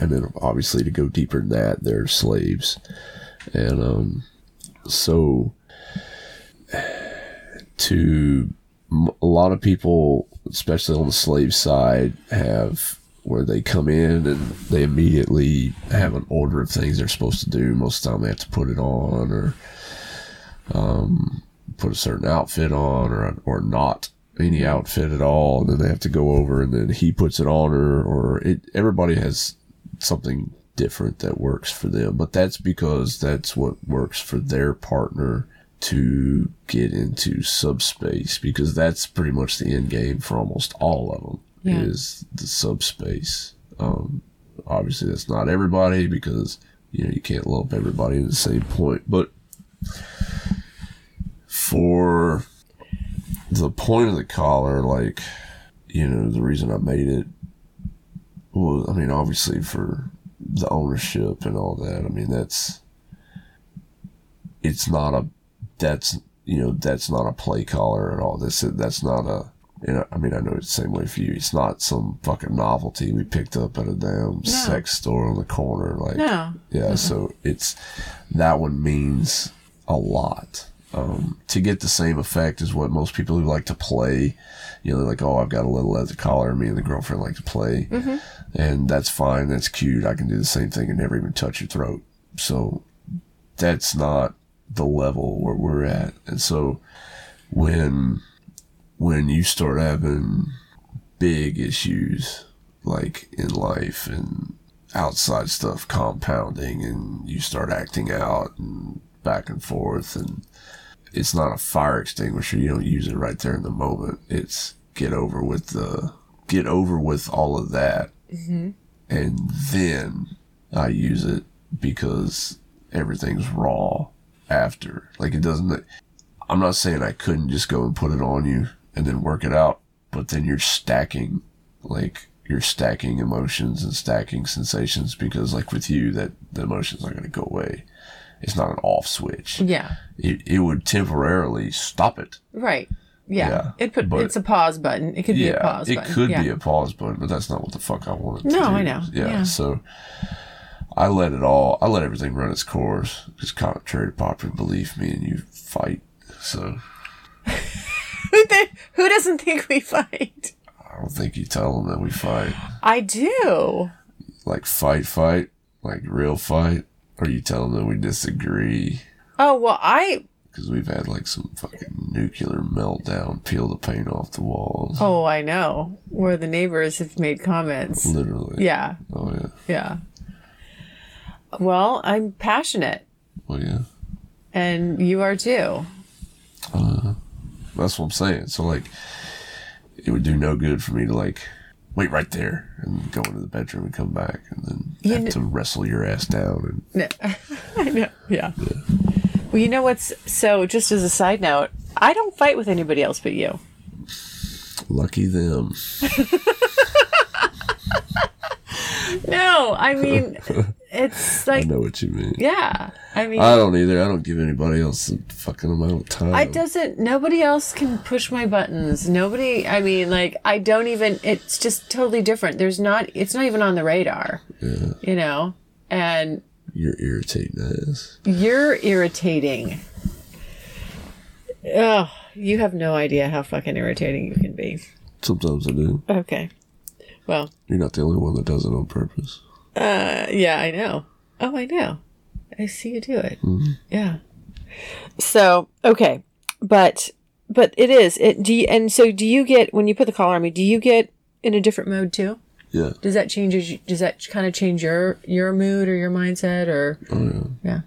and then obviously to go deeper than that, they're slaves, and um, so to a lot of people, especially on the slave side, have where they come in and they immediately have an order of things they're supposed to do. Most of the time, they have to put it on or um, put a certain outfit on or or not any outfit at all, and then they have to go over and then he puts it on or or it. Everybody has something different that works for them, but that's because that's what works for their partner to get into subspace because that's pretty much the end game for almost all of them Yeah. is the subspace. Um, obviously, that's not everybody because you know you can't lump everybody in the same point, but for the point of the collar, like you know, the reason I made it well, I mean, obviously for the ownership and all that. I mean, that's it's not a that's you know that's not a play collar at all. This that's not a. You know, I mean, I know it's the same way for you. It's not some fucking novelty we picked up at a damn sex store on the corner. Like, No. yeah. So it's that one means a lot. Um, to get the same effect is what most people who like to play, you know, they're like, oh, I've got a little leather collar. Me and the girlfriend like to play, and that's fine. That's cute. I can do the same thing and never even touch your throat. So that's not the level where we're at. And so when when you start having big issues like in life and outside stuff compounding and you start acting out and back and forth and it's not a fire extinguisher. You don't use it right there in the moment. It's get over with the get over with all of that. Mm-hmm. And then i use it because everything's raw after. Like it doesn't i'm not saying i couldn't just go and put it on you and then work it out but then you're stacking like you're stacking emotions and stacking sensations because like with you that the emotions aren't going to go away it's not an off switch Yeah. it, it would temporarily stop it Right. Yeah. Yeah, it put but- it's a pause button. It could be a pause it button. could yeah. be a pause button but that's not what the fuck i wanted to No. I know. yeah, Yeah. so i let it all i let everything run its course because contrary to popular belief me and you fight so Who, th- who doesn't think we fight? i don't think you tell them that we fight I do. like fight fight like real fight or you tell them that we disagree Oh well, I because we've had like some fucking nuclear meltdown, peel the paint off the walls. oh I know where the neighbors have made comments. Literally. Yeah, Oh yeah. yeah. Well, I'm passionate, Well yeah. and you are too. Uh, that's what I'm saying. So like, it would do no good for me to like wait right there and go into the bedroom and come back and then You have to wrestle your ass down and [laughs] I know. Yeah. Well, you know what's so? Just as a side note, I don't fight with anybody else but you. lucky them. [laughs] No, I mean, [laughs] it's [laughs] like I know what you mean. yeah. I mean, I don't either. I don't give anybody else a fucking amount of time. I doesn't. Nobody else can push my buttons. Nobody. I mean, like I don't even. It's just totally different. There's not. It's not even on the radar. Yeah. You know. And You're irritating ass. you're irritating. Oh, you have no idea how fucking irritating you can be. Sometimes I do. Okay. Well, You're not the only one that does it on purpose. Uh, yeah, I know. Oh, I know. I see you do it. Yeah. So okay, but but it is it. Do you, and so do you get when you put the collar on me? Do you get in a different mode too? Yeah. Does that change? Does that kind of change your your mood or your mindset or Oh yeah. yeah?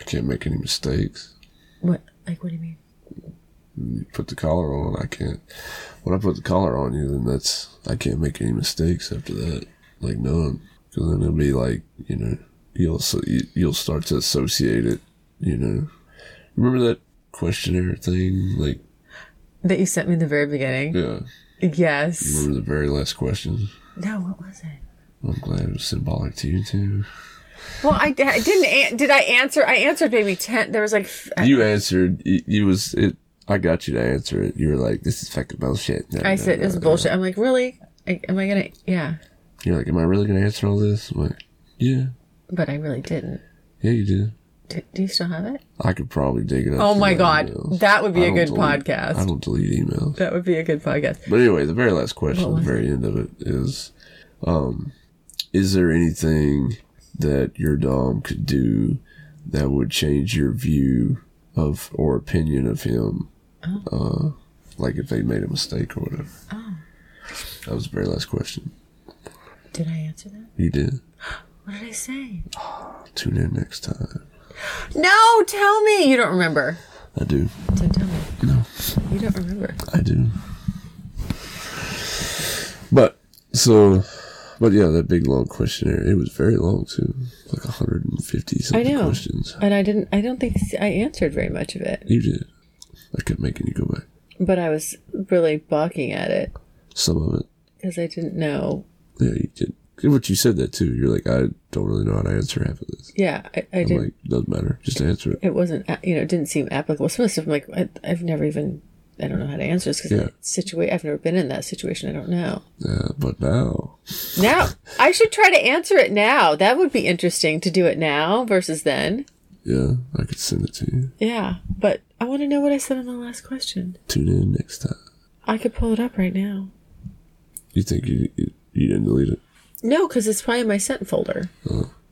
I can't make any mistakes. What like what do you mean? You put the collar on, I can't. When I put the collar on you, then that's I can't make any mistakes after that, like none. Because then it'll be like you know you'll so you, you'll start to associate it. You know, remember that questionnaire thing? Like that you sent me in the very beginning. Yeah. Yes. Remember the very last question? No, what was it? I'm glad it was symbolic to you too. Well, I, I didn't. Did I answer? I answered maybe ten. There was like. f- You answered. You, was it. I got you to answer it. You were like, "This is fucking bullshit." No, I no, said no, it's no. bullshit. I'm like, really? I, am I gonna? Yeah, You're like, "Am I really gonna answer all this?" I'm like, "Yeah, but I really didn't. yeah, you did." Do, do you still have it? I could probably dig it up. Oh my god, emails. that would be I a good delete- podcast. I don't delete emails. That would be a good podcast. But anyway, the very last question, at the very end of it is, um, is there anything that your dom could do that would change your view of or opinion of him? Uh, like if they made a mistake or whatever. That was the very last question. Did I answer that? You did. What did I say? [gasps] Tune in next time. No, tell me. You don't remember. I do. So tell me. No, You don't remember. I do. But so, but yeah, that big long questionnaire. It was very long too, like 150 something I know. questions. And I didn't. I don't think I answered very much of it. You did. I kept making you go back. But I was really balking at it Some of it. because I didn't know. Yeah, you did. But you said that too. You're like, I don't really know how to answer half of this. Yeah, I, I I'm didn't. like, doesn't matter. Just answer it. it wasn't. You know, it didn't seem applicable. Some of the stuff I'm like, I, I've never even. I don't know how to answer this because Yeah. situa- I've never been in that situation. I don't know. Yeah, but now, Now [laughs] I should try to answer it now. That would be interesting to do it now versus then. yeah, I could send it to you. Yeah, but I want to know what I said on the last question. Tune in next time. I could pull it up right now. You think you you, you didn't delete it? No, because it's probably in my sent folder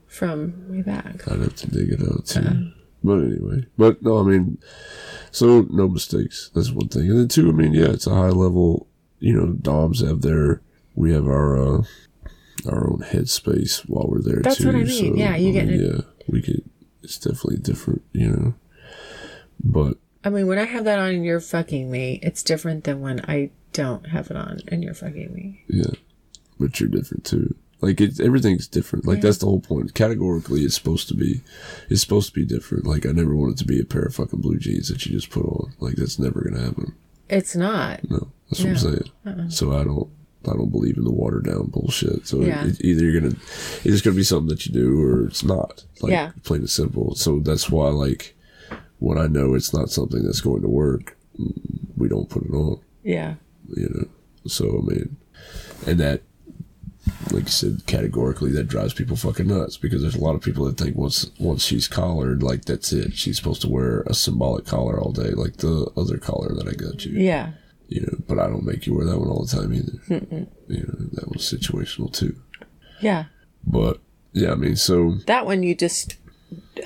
from way back. I'd have to dig it out too. But anyway, but no, I mean, so no mistakes. That's one thing, and then two, I mean, yeah, it's a high level. You know, DOMs have their, we have our uh, our own headspace while we're there That's too. what I mean. Yeah, you get mean, it. Yeah, we get. It's definitely different, you know. But I mean, when I have that on and you're fucking me, it's different than when I don't have it on and you're fucking me. yeah, but you're different too. Like it, everything's different. Like that's the whole point. Categorically, it's supposed to be, it's supposed to be different. Like I never wanted to be a pair of fucking blue jeans that you just put on. Like that's never gonna happen. It's not. No, that's what I'm saying. Uh-uh. So I don't, I don't believe in the watered down bullshit. So Yeah. it, either you're gonna, it's gonna be something that you do or it's not. Like Yeah. plain and simple. So that's why, like, when I know it's not something that's going to work, we don't put it on. Yeah. You know. So I mean, and that, like you said, categorically, that drives people fucking nuts because there's a lot of people that think once once she's collared, like that's it. She's supposed to wear a symbolic collar all day, like the other collar that I got you Yeah. you know, but I don't make you wear that one all the time either. You know, that was situational too. Yeah. But yeah, I mean, so That one you just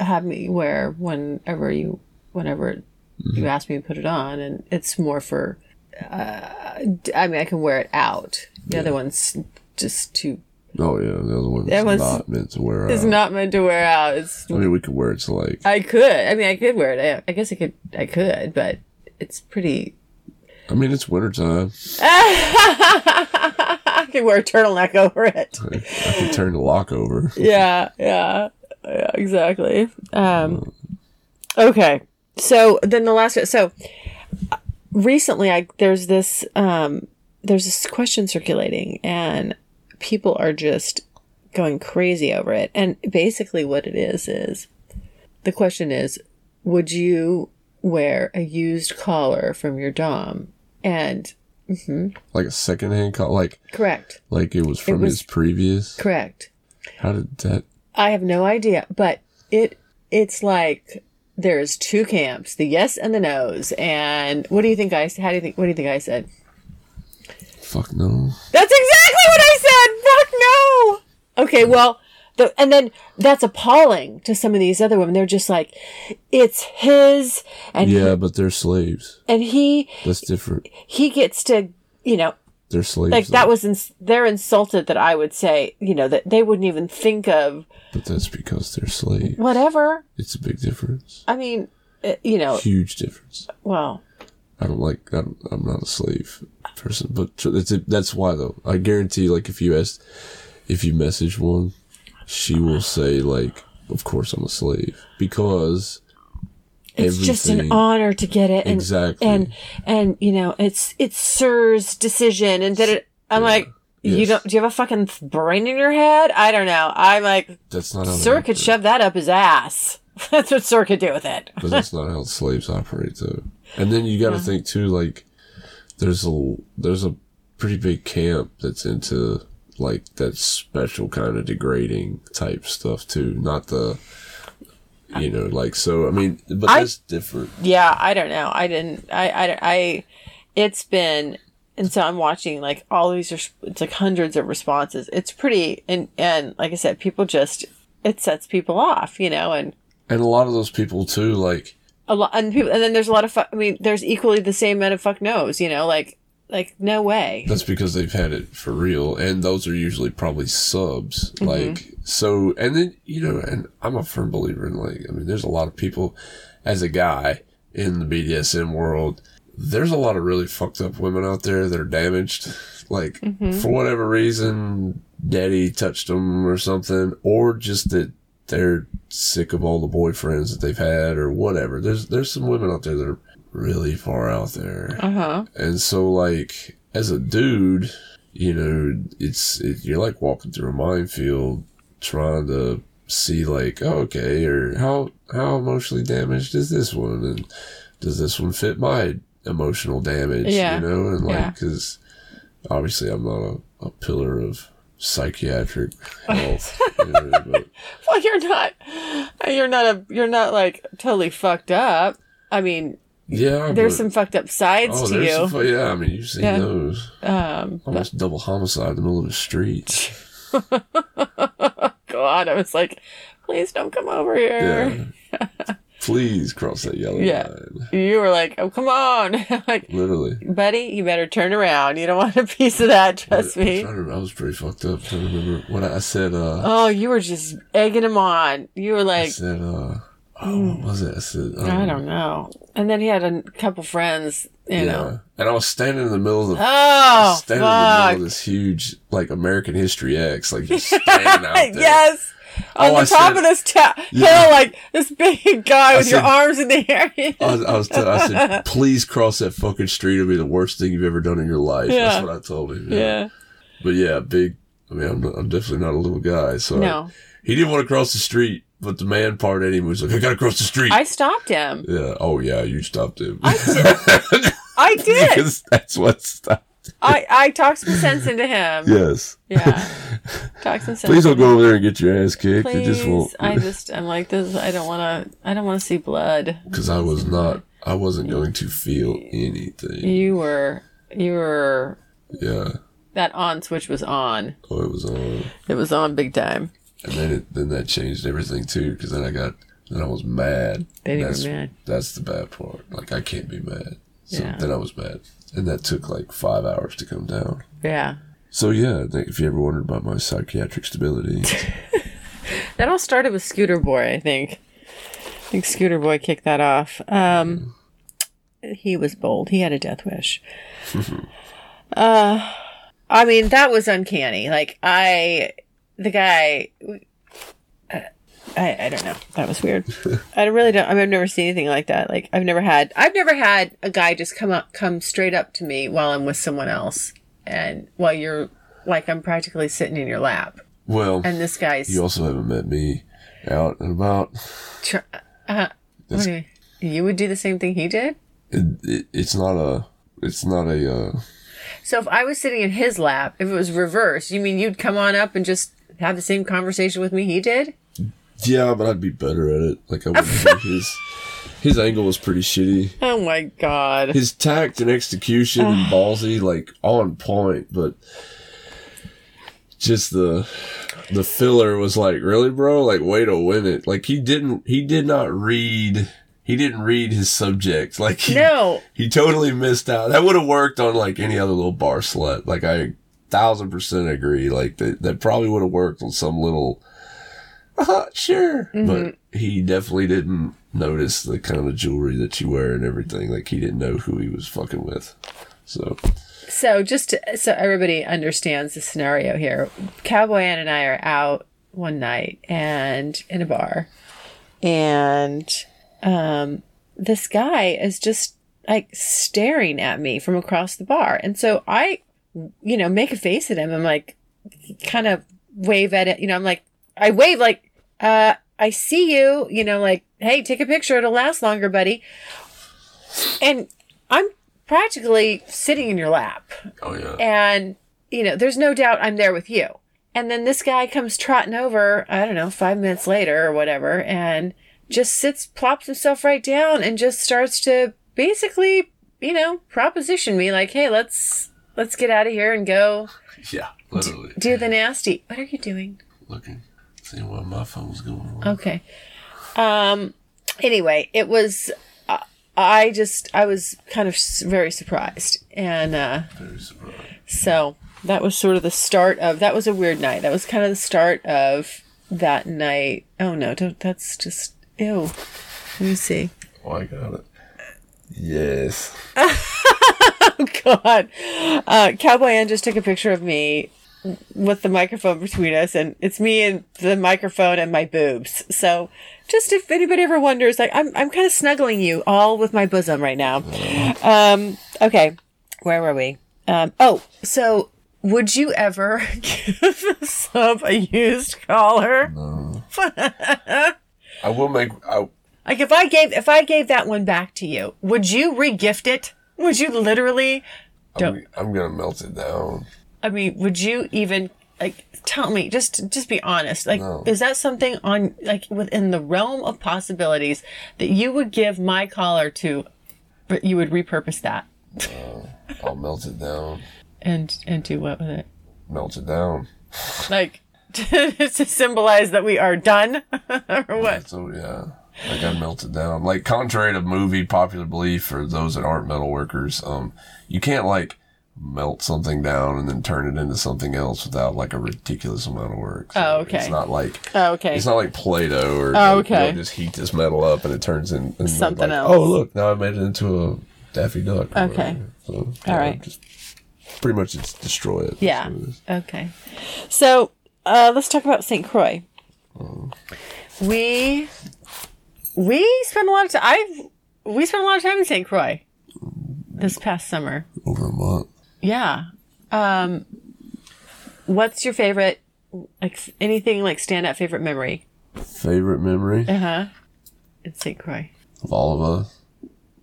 have me wear whenever you, whenever you ask me to put it on, and it's more for. Uh, I mean, I can wear it out. The other one's just too. oh yeah, the other one That one's- not meant to wear. It's out. not meant to wear out. It's. I mean, we could wear it to like. I could. I mean, I could wear it. I, I guess I could. I could, but it's pretty. I mean, it's wintertime. [laughs] I could wear a turtleneck over it. I, I could turn the lock over. [laughs] yeah, yeah, yeah, exactly. Um, okay, so then the last so uh, recently, I there's this um, there's this question circulating, and people are just going crazy over it. And basically, what it is is the question is, would you wear a used collar from your dom? And mm-hmm. Like a secondhand collar? like correct, like it was from was- his previous. correct. How did that? I have no idea, but it it's like there's two camps, the yes and the no's. And what do you think I how do you think what do you think I said? Fuck no. That's exactly what I said. Fuck no. Okay, well, the and then that's appalling to some of these other women. They're just like it's his and Yeah, but they're slaves. and he That's different. he gets to, you know, They're slaves. like that was ins- they're insulted that I would say, you know, that they wouldn't even think of But that's because they're slaves. whatever. It's a big difference. I mean, you know, Huge difference. well, I don't like. I don't, I'm not a slave person, but that's that's why though. I guarantee, like, if you ask, if you message one, she will say like, "Of course I'm a slave," because it's just an honor to get it and Exactly. and and you know it's it's sir's decision and that it i'm like you don't do you have a fucking brain in your head i don't know i'm like That's not how sir could shove that up his ass [laughs] that's what sir could do with it But that's not how slaves operate, though. And then you got to think too, like there's a there's a pretty big camp that's into like that special kind of degrading type stuff too, not the you know like so. I mean, but I- that's different. yeah i don't know i didn't i i, I it's been and so i'm watching like all these it's like hundreds of responses it's pretty and and like i said people just it sets people off you know and And a lot of those people too, like a lot and people and then there's a lot of fu- i mean there's equally the same amount of fuck knows you know like like no way that's because they've had it for real, and those are usually probably subs. Mm-hmm. Like so, and then you know, and I'm a firm believer in like, I mean, there's a lot of people as a guy in the BDSM world. There's a lot of really fucked up women out there that are damaged, like mm-hmm. for whatever reason, daddy touched them or something, or just that they're sick of all the boyfriends that they've had or whatever. There's there's some women out there that are really far out there. uh-huh And so, like, as a dude, you know, it's it, you're like walking through a minefield, trying to see, like, oh, okay, or how how emotionally damaged is this one, and does this one fit my emotional damage? Yeah. you know, and Yeah. like, because obviously I'm not a, a pillar of psychiatric [laughs] health, you know, but [laughs] well you're not you're not a you're not like totally fucked up i mean yeah, there's but- some fucked up sides Oh, to you some, yeah. I mean, you've seen Yeah. those um almost double homicide in the middle of the street. [laughs] god i was like please don't come over here Yeah. Please cross that yellow Yeah. line. you were like oh come on [laughs] like Literally. buddy you better turn around you don't want a piece of that trust I'm me to I was pretty fucked up. to remember what I said. Uh, oh you were just egging him on you were like. I said. Uh, oh, what was it? I said. Um, I don't know. And then he had a couple friends, you Yeah. know. And I was standing in the middle of the. I Oh, standing in the middle of this huge, like American History X, like just standing [laughs] out there. yes. On Oh, the I top said- of this ta- Yeah. hill, like this big guy with your arms in the air. [laughs] I was, I was, t- I said, please cross that fucking street. It'll be the worst thing you've ever done in your life. Yeah. That's what I told him. yeah. But yeah, big. I mean, I'm, I'm definitely not a little guy. So No. he didn't want to cross the street, but the man part in him was like, I gotta cross the street. I stopped him. yeah. Oh yeah, you stopped him. I did. [laughs] because that's what stopped. I, I talked some sense into him. Yes. Yeah. [laughs] Talked some sense. Please don't go over there and get your ass kicked. It Please. just won't. I just, I'm like this. I don't want to, I don't want to see blood. Because I was not. I wasn't going to feel anything. You were, you were, Yeah. that on switch was on. Oh, it was on. It was on big time. And then it, then that changed everything too. Because then I got then I was mad. Then you were mad. That's the bad part. Like I can't be mad. So Yeah. then I was mad, and that took like five hours to come down. Yeah. So yeah, if you ever wondered about my psychiatric stability, [laughs] That all started with Scooter Boy, I think. I think Scooter Boy kicked that off. Um, he was bold. He had a death wish. [laughs] uh, I mean, that was uncanny. Like, I, the guy, I, I don't know. That was weird. I really don't. I mean, I've never seen anything like that. Like, I've never had, I've never had a guy just come up, come straight up to me while I'm with someone else, and while you're like I'm practically sitting in your lap, well, and this guy's you also haven't met me out and about. Tr- uh, you, you would do the same thing he did? It, it, it's not a. It's not a. Uh, So if I was sitting in his lap, if it was reversed, you mean you'd come on up and just have the same conversation with me he did? Yeah, but I'd be better at it. Like I wouldn't. his his angle was pretty shitty. Oh my god. his tact and execution and ballsy, like on point, but just the the filler was like, really, bro? Like, way to win it. Like he didn't he did not read he didn't read his subject. Like he, No. he totally missed out. That would have worked on like any other little bar slut. Like I thousand percent agree. Like that that probably would have worked on some little uh, sure. But he definitely didn't notice the kind of jewelry that you wear and everything. Like he didn't know who he was fucking with. So So just to, so everybody understands the scenario here, Cowboy N and I are out one night and in a bar, and um, this guy is just like staring at me from across the bar. And so I, you know, make a face at him. I'm like, kind of wave at it. You know, I'm like, I wave like, uh, I see you, you know, like, hey, take a picture. It'll last longer, buddy. And I'm practically sitting in your lap. Oh yeah. And, you know, there's no doubt I'm there with you. And then this guy comes trotting over, I don't know, five minutes later or whatever, and just sits, plops himself right down and just starts to basically, you know, proposition me like, hey, let's, let's get out of here and go yeah. Literally. do the nasty. What are you doing? Looking, seeing why my phone's going on. Okay. Um, anyway, it was, uh, I just, I was kind of very surprised. And, uh, Very surprised. So that was sort of the start of that was a weird night. That was kind of the start of that night. Oh no, don't that's just ew. Let me see. Oh, I got it. Yes. [laughs] Oh god. Uh Cowboy N just took a picture of me with the microphone between us and it's me and the microphone and my boobs. So just if anybody ever wonders, like I'm I'm kind of snuggling you all with my bosom right now. Um okay. Where were we? Um oh, so would you ever [laughs] give sub a used collar? [laughs] I will make. I, Like if I gave if I gave that one back to you, would you regift it? Would you literally Don't- I'm, I'm gonna melt it down. I mean, would you even like tell me just just be honest. Like No. is that something on like within the realm of possibilities that you would give my collar to but you would repurpose that I'll melt it down. [laughs] and and do what with it? Melt it down. Like [laughs] to symbolize that we are done [laughs] or what? So yeah, like I melt it down. Like contrary to movie popular belief for those that aren't metal workers, um, you can't like melt something down and then turn it into something else without like a ridiculous amount of work. So Oh, okay. It's not like Oh, okay. it's not like Play-Doh or Oh, like, you know, just heat this metal up and it turns in Something like, else. Oh look, now I made it into a Daffy Duck. Okay. So, All yeah, right. Just pretty much it's destroy it. Yeah. Okay. So uh, let's talk about St. Croix. We we spent a lot of time. I we spent a lot of time in St. Croix this past summer. Over a month. Yeah. Um, what's your favorite? Like anything like standout favorite memory? Favorite memory Uh huh. In St. Croix. of all of us.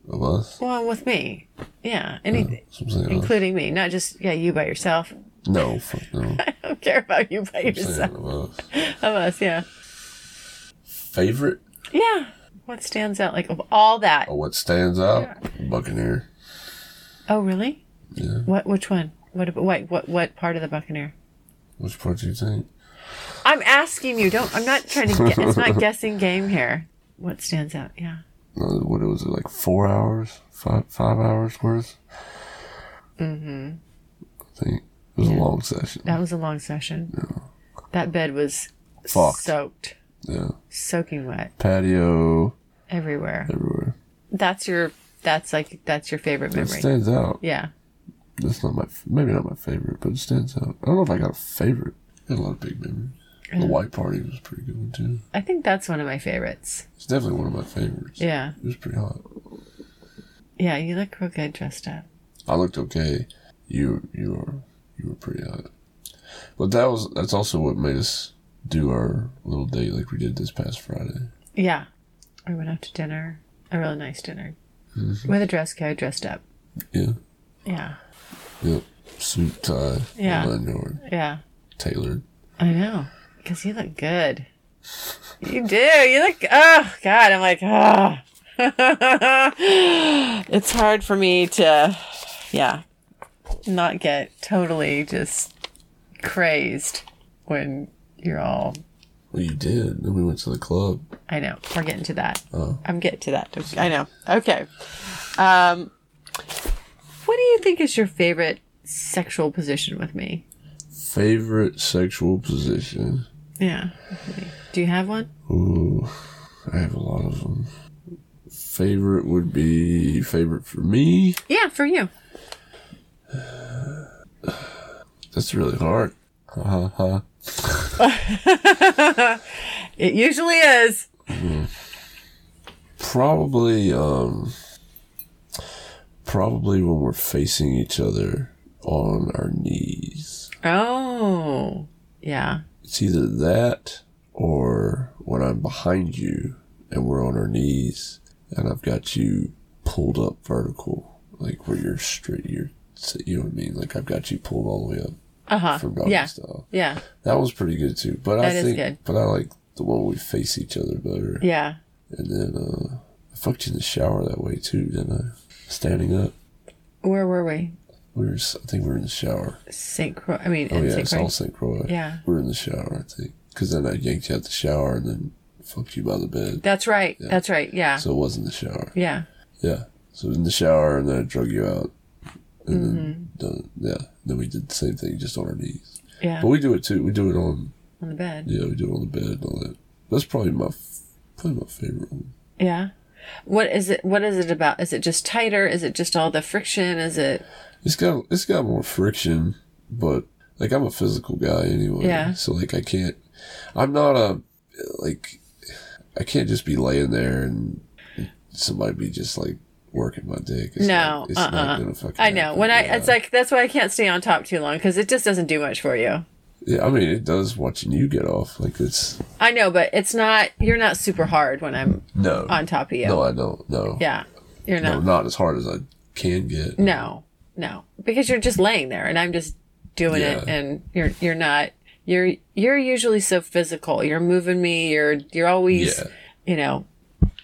Of us. Well, with me. Yeah. Anything, Something else. including me, not just yeah you by yourself. No, fuck no. [laughs] I don't care about you by Saying yourself. of us. [laughs] Of us, yeah. Favorite? Yeah. What stands out like of all that? Oh, what stands out? Buccaneer. Oh, really? Yeah. What? Which one? What? Wait, what? What part of the Buccaneer? Which part do you think? I'm asking you. Don't. I'm not trying to. Get, it's not [laughs] guessing game here. What stands out? Yeah. What was it like? Four hours? Five five hours worth? Mm-hmm. I think it was a long session. That was a long session. Yeah. That bed was Fucked. soaked, Yeah. soaking wet Patio everywhere. everywhere. That's your. That's like that's your favorite memory. It stands out. Yeah. That's not my maybe not my favorite, but it stands out. I don't know if I got a favorite. I had a lot of big memories. The white party was pretty good one too. I think that's one of my favorites. It's definitely one of my favorites. Yeah. It was pretty hot. Yeah. You look real good dressed up. I looked okay. You you were you were pretty hot. But that was that's also what made us do our little date like we did this past Friday. Yeah. We went out to dinner. A really nice dinner. Mm-hmm. With a dress code, dressed up. Yeah. Yeah. Yep. Suit tie. Yeah. Nine yard. Yeah. Tailored. I know. Because you look good. You do. You look. Oh, God. I'm like, ah. [laughs] it's hard for me to, yeah, not get totally just crazed when you're all. Well you did. Then we went to the club. I know. We're getting to that. Oh. I'm getting to that. I know. Okay. Um, you think is your favorite sexual position with me? Favorite sexual position. Yeah. Do you have one? Ooh. I have a lot of them. Favorite would be favorite for me. Yeah, for you. [sighs] That's really hard. Ha ha ha. It usually is. Probably, um, probably when we're facing each other on our knees. Oh, yeah. It's either that or when I'm behind you and we're on our knees and I've got you pulled up vertical, like where you're straight, you're, you know what I mean? Like I've got you pulled all the way up Uh huh. from doggy Yeah. style. Yeah. That was pretty good too. But I That is think, good. but I like the one we face each other better. Yeah. And then uh, I fucked you in the shower that way too, didn't I? Standing up. Where were we? We were, I think we were in the shower. St. Croix. I mean, Oh yeah, St. it's Croix. all St. Croix. Yeah. We were in the shower, I think. Because then I yanked you out the shower and then fucked you by the bed. That's right. That's right. Yeah. So it wasn't the shower. yeah. Yeah. So it was in the shower and then I drug you out. And Mm-hmm. then, done, yeah. Then we did the same thing just on our knees. Yeah. But we do it too. We do it on, on the bed. yeah, we do it on the bed and all that. That's probably my, probably my favorite one. Yeah. What is it? What is it about? Is it just tighter? Is it just all the friction? Is it? It's got it's got more friction, but like I'm a physical guy anyway. Yeah. So like I can't I'm not a like I can't just be laying there and somebody be just like working my dick. It's No, not, it's uh-uh. not gonna fucking I know. happen. When I, Yeah. it's like that's why I can't stay on top too long because it just doesn't do much for you. Yeah, I mean it does watching you get off. Like it's I know, but it's not. You're not super hard when I'm no on top of you. No, I don't. No. yeah, you're not. No, not. as hard as I can get. No, no, because you're just laying there and I'm just doing it, and you're you're not. You're you're usually so physical. You're moving me. You're you're always Yeah. you know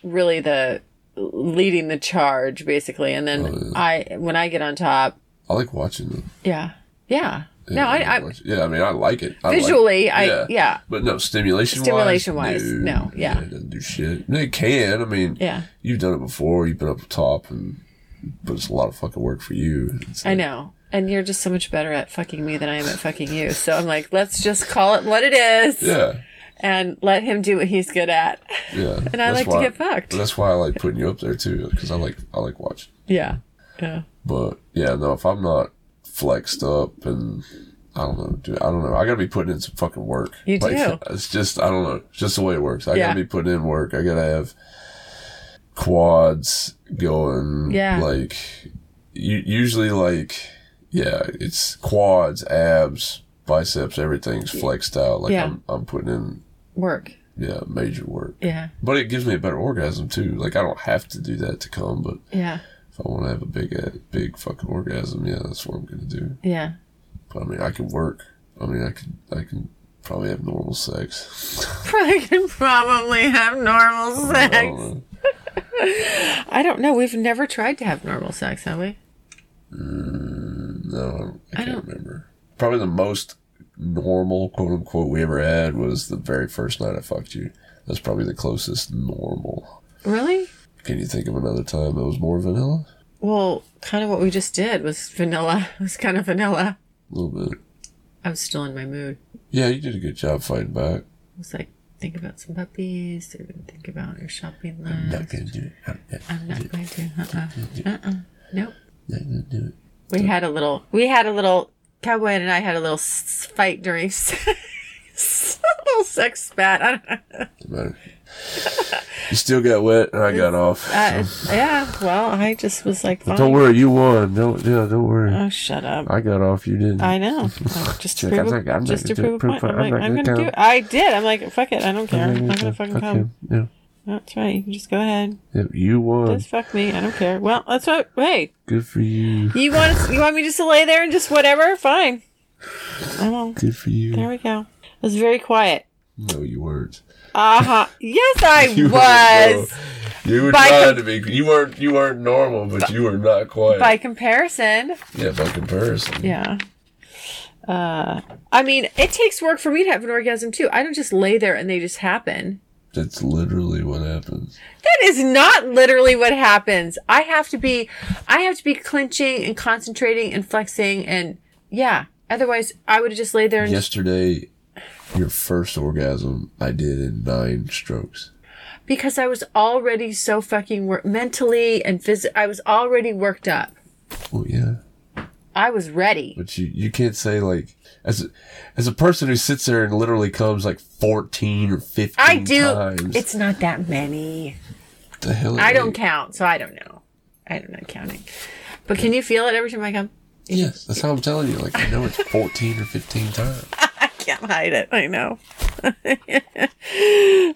really the leading the charge basically, and then Oh, I when I get on top, I like watching them. yeah, yeah. Yeah, no, I, I yeah, I mean I like it. I like- visually, I yeah. But no, stimulation Stimulation wise, wise, no, yeah. it doesn't do shit. It can. I mean, Yeah. you've done it before. You've been up top, and but it's a lot of fucking work for you. It's I know. And you're just so much better at fucking me than I am at fucking you. So I'm like, let's just call it what it is Yeah, and let him do what he's good at. yeah. [laughs] And I like to get fucked. That's why I like putting you up there too, because I like I like watching. Yeah. Yeah. But yeah, no, if I'm not flexed up and I don't know, dude, I don't know. I gotta be putting in some fucking work. You Like, do. [laughs] It's just I don't know. It's just the way it works. I Yeah. gotta be putting in work. I gotta have quads going. Yeah. Like usually like yeah, it's quads, abs, biceps, everything's flexed out. Like Yeah. I'm I'm putting in Work. yeah, major work. Yeah. But it gives me a better orgasm too. Like I don't have to do that to come, but Yeah. If I want to have a big, uh, big fucking orgasm, yeah, that's what I'm gonna do. Yeah. But I mean, I can work. I mean, I can, I can probably have normal sex. [laughs] I can probably have normal I sex. don't. [laughs] I don't know. We've never tried to have normal sex, have we? No, I I can't don't- remember. Probably the most normal, quote unquote, we ever had was the very first night I fucked you. That's probably the closest normal. Really? Can you think of another time that was more vanilla? Well, kind of what we just did was vanilla. [laughs] It was kind of vanilla. A little bit. I was still in my mood. Yeah, you did a good job fighting back. It was like, think about some puppies, or think about your shopping list. I'm not list. gonna do it. I'm not, I'm not going to. Uh-uh. Uh-uh. Nope. not gonna do it. We had a little. We had a little. Cowboy and I had a little fight during [laughs] a little sex spat. I don't know. You still got wet, and I got off. Uh, yeah. Well, I just was like, fine. Don't worry, you won. Don't yeah, don't worry. Oh, shut up. I got off. You didn't. I know. [laughs] Like, just to prove, I'm a, I'm just to prove a point. I'm I'm like, I'm gonna do it. I did. I'm like, fuck it. I don't care. I'm not gonna fucking Fuck come. him. Yeah. That's right. You can just go ahead. yeah, you won. Just fuck me. I don't care. Well, that's what. Hey, Good for you. you want you want me just to lay there and just whatever? Fine. I won't. Good for you. There we go. It was very quiet. No, you weren't. Uh huh. Yes, [laughs] I You was. weren't. You were By trying com- to be. You weren't. You weren't normal, but you were not quiet. By comparison, yeah, by comparison. yeah. Uh, I mean, it takes work for me to have an orgasm too. I don't just lay there and they just happen. That's literally what happens. That is not literally what happens. I have to be, I have to be clenching and concentrating and flexing and yeah. Otherwise, I would have just laid there and Yesterday, your first orgasm, I did in nine strokes. because I was already so fucking wor- mentally and phys- I was already worked up. Oh yeah. I was ready. But you, you can't say like as a, as a person who sits there and literally comes like fourteen or fifteen I do. times. It's not that many. The hell? I don't ain't. count, so I don't know. I don't know counting. But can you feel it every time I come? Yes, that's how I'm telling you. Like I know it's 14 or 15 times. [laughs] I can't hide it. I know. [laughs]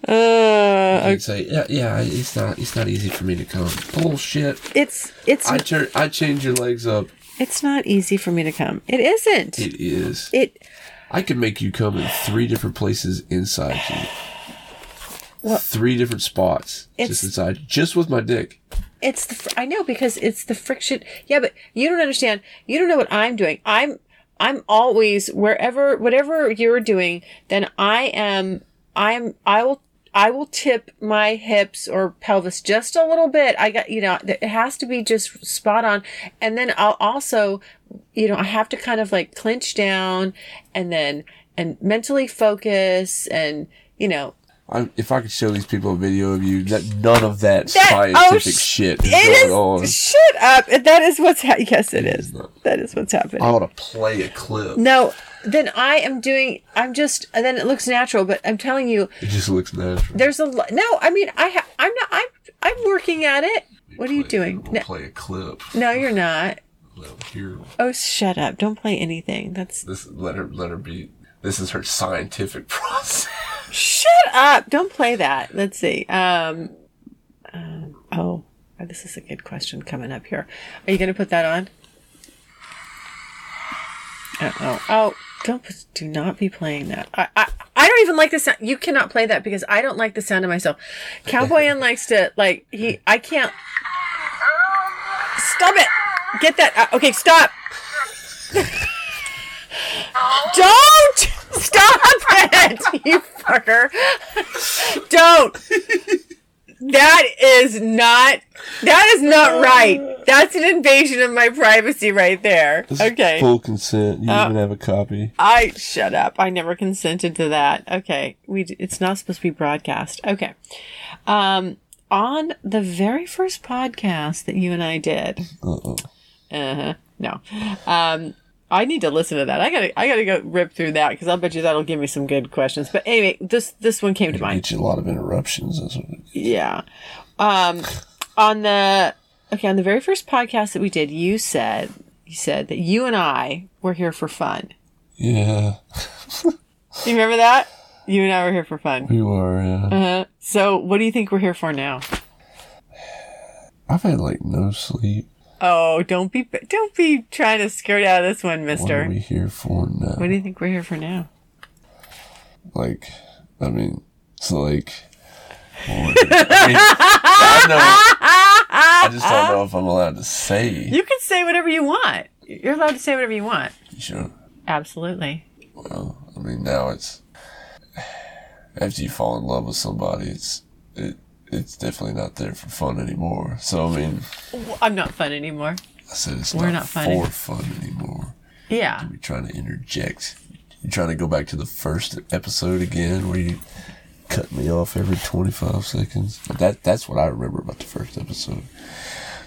Uh, can say, yeah, yeah, it's not, it's not easy for me to come. Bullshit. it's it's I turn, I change your legs up. it's not easy for me to come. It isn't. It is. It I can make you come in three different places inside you. Well, three different spots just inside, just with my dick. it's the fr- I know because it's the friction. Yeah, but you don't understand. You don't know what I'm doing. I'm I'm always wherever whatever you're doing, then I am I'm I will I will tip my hips or pelvis just a little bit. I got you know it has to be just spot on, and then I'll also you know I have to kind of like clinch down and then and mentally focus and you know I, if I could show these people a video of you, that none of that, That- oh, scientific oh, sh- shit is It going on. Shut up. That is what's ha- yes, it is. not. That is what's happening. I want to play a clip. No, then I am doing. I'm just. And then it looks natural, but I'm telling you, It just looks natural. there's a. No, I mean, I. Ha- I'm not. I'm. I'm working at it. What are you doing? We'll No, play a clip. no, you're not. [laughs] Let her. Oh, shut up! Don't play anything. That's. This let her let her be. This is her scientific [laughs] process. Shut up! Don't play that. Let's see. Um. um oh, this is a good question coming up here. Are you going to put that on? Uh oh. Oh, don't do not be playing that. I, I I don't even like the sound. You cannot play that because I don't like the sound of myself. Cowboy N likes to like he. I can't. Stop it! Get that. Uh, okay, stop. [laughs] Don't stop it, you fucker! Don't. That is not. That is not right. That's an invasion of my privacy right there. This is Okay. Full consent. You Uh, even have a copy. I shut up. I never consented to that. Okay. We it's not supposed to be broadcast. Okay. Um on the very first podcast that you and I did. Uh oh. Uh-huh. No. Um I need to listen to that. I gotta, I gotta go rip through that because I'll bet you that'll give me some good questions. But anyway, this, this one came to mind. Get you a lot of interruptions. Yeah. Um, on the okay, on the very first podcast that we did, you said you said that you and I were here for fun. yeah, You remember that? You and I were here for fun. we were. Yeah. Uh-huh. So, what do you think we're here for now? I've had like no sleep. Oh, don't be don't be trying to skirt out of this one, Mister. What are we here for now? What do you think we're here for now? like, I mean, it's like. I, mean, I know. I just don't know if I'm allowed to say. You can say whatever you want. You're allowed to say whatever you want. Sure. Absolutely. Well, I mean, now it's [sighs] after you fall in love with somebody, it's it it's definitely not there for fun anymore. So I mean, I'm not fun anymore. I said it's We're not, not fun for fun anymore. Yeah. You're trying to interject. You're trying to go back to the first episode again, where you cut me off every 25 seconds. But that that's what I remember about the first episode.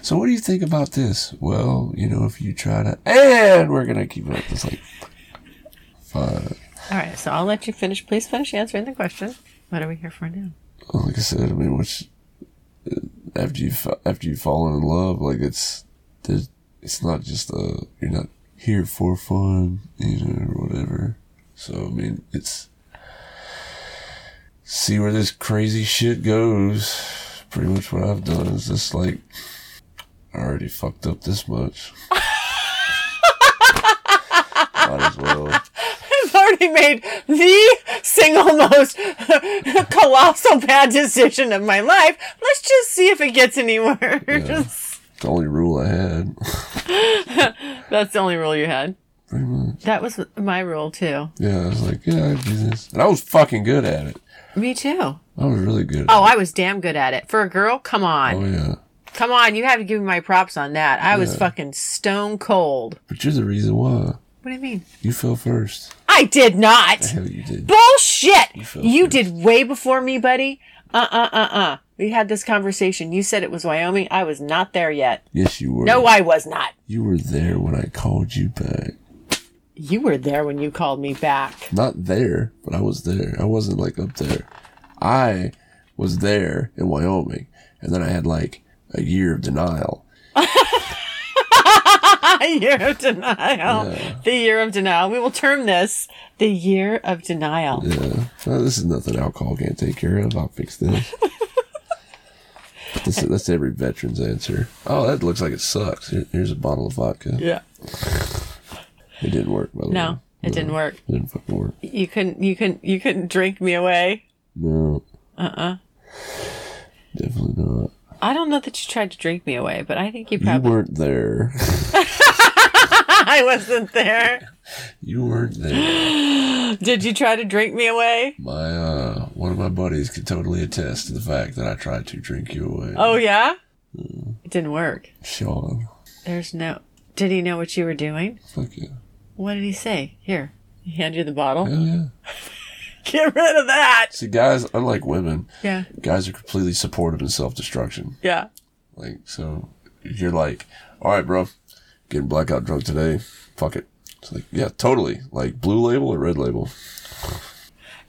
So what do you think about this? Well, you know, if you try to, and we're gonna keep it up. It's like fine. All right. So I'll let you finish. Please finish answering the question. What are we here for now? Like I said, I mean, which after you after you've fallen in love, like it's it's not just uh you're not here for fun, you know, or whatever. So I mean, it's see where this crazy shit goes. Pretty much what I've done is just like I already fucked up this much. [laughs] Might as well. I've already made the single most [laughs] colossal bad decision of my life. Let's just see if it gets any worse. The only rule I had. [laughs] That's the only rule you had. Pretty much. That was my rule too. Yeah, I was like, yeah, I do this. And I was fucking good at it. Me too. I was really good. Oh, I was damn good at it. For a girl, come on. oh yeah. Come on, you have to give me my props on that. I was fucking stone cold. But you're the reason why. What do you mean? You fell first. I did not. Hell, you did. Bullshit! You, fell first. did way before me, buddy. Uh uh uh uh. We had this conversation. You said it was Wyoming. I was not there yet. Yes, you were. No, I was not. You were there when I called you back. You were there when you called me back. Not there, but I was there. I wasn't like up there. I was there in Wyoming, and then I had like a year of denial. [laughs] [laughs] year of denial. The year of denial. We will term this the year of denial. Yeah, this is nothing alcohol can't take care of. I'll fix this. [laughs] this that's every veteran's answer. Oh, that looks like it sucks. Here, here's a bottle of vodka. Yeah. It didn't work. By the way. No, it didn't work. It didn't fucking work. You couldn't. You couldn't. You couldn't drink me away. No. Uh. uh Definitely not. I don't know that you tried to drink me away, but I think you You probably. weren't there. [laughs] [laughs] I wasn't there. you weren't there. [gasps] Did you try to drink me away? My uh, one of my buddies could totally attest to the fact that I tried to drink you away. Oh yeah. It didn't work. Sean, There's no. Did he know what you were doing? fuck you. What did he say? Here, he handed you the bottle. Hell yeah. [laughs] Get rid of that. See, guys, unlike women, Yeah. guys are completely supportive in self-destruction. Yeah. Like, so you're like, all right, bro, getting blackout drunk today. Fuck it. It's like, yeah, totally. Like blue label or red label.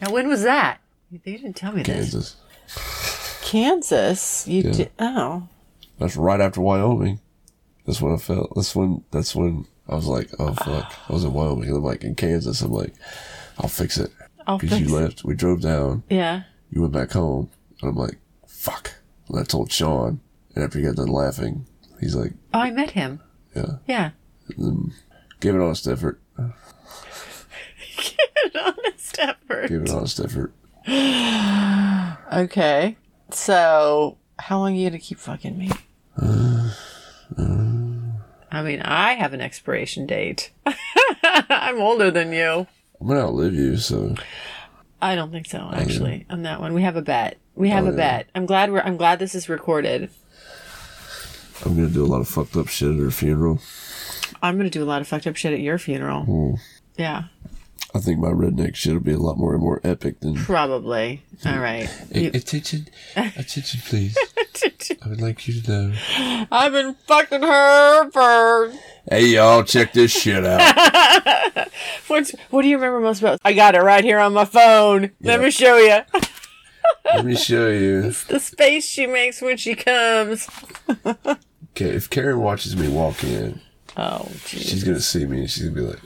Now, when was that? You didn't tell me this. Kansas. Kansas. You Yeah. did. Oh. That's right after Wyoming. That's when I felt. That's when. That's when I was like, oh fuck. I was in Wyoming. I'm like in Kansas. I'm like, I'll fix it. I'll Because you fix it. left. We drove down. Yeah. You went back home. And I'm like, fuck. And I told Sean. And after he got done laughing, he's like, Oh, I met him. Yeah, Yeah. Mm. [laughs] give it honest effort. give it Honest effort. Give it honest effort. Okay. So, how long are you gonna keep fucking me? [sighs] I mean, I have an expiration date. [laughs] I'm older than you. I'm gonna outlive you, so I don't think so, actually, on that one. We have a bet. We have Oh, a yeah. bet. I'm glad we're. I'm glad this is recorded. I'm gonna do a lot of fucked up shit at her funeral. I'm gonna do a lot of fucked up shit at your funeral. Hmm. Yeah, I think my redneck shit will be a lot more and more epic than. probably. All right. You- attention, [laughs] attention, please. I would like you to know. I've been fucking her for. Hey, y'all, check this shit out. [laughs] What's, what do you remember most about? I got it right here on my phone. Let me show you Let me show you. [laughs] the space she makes when she comes. Okay, if Karen watches me walk in, Oh, jeez. she's gonna see me and she's gonna be like,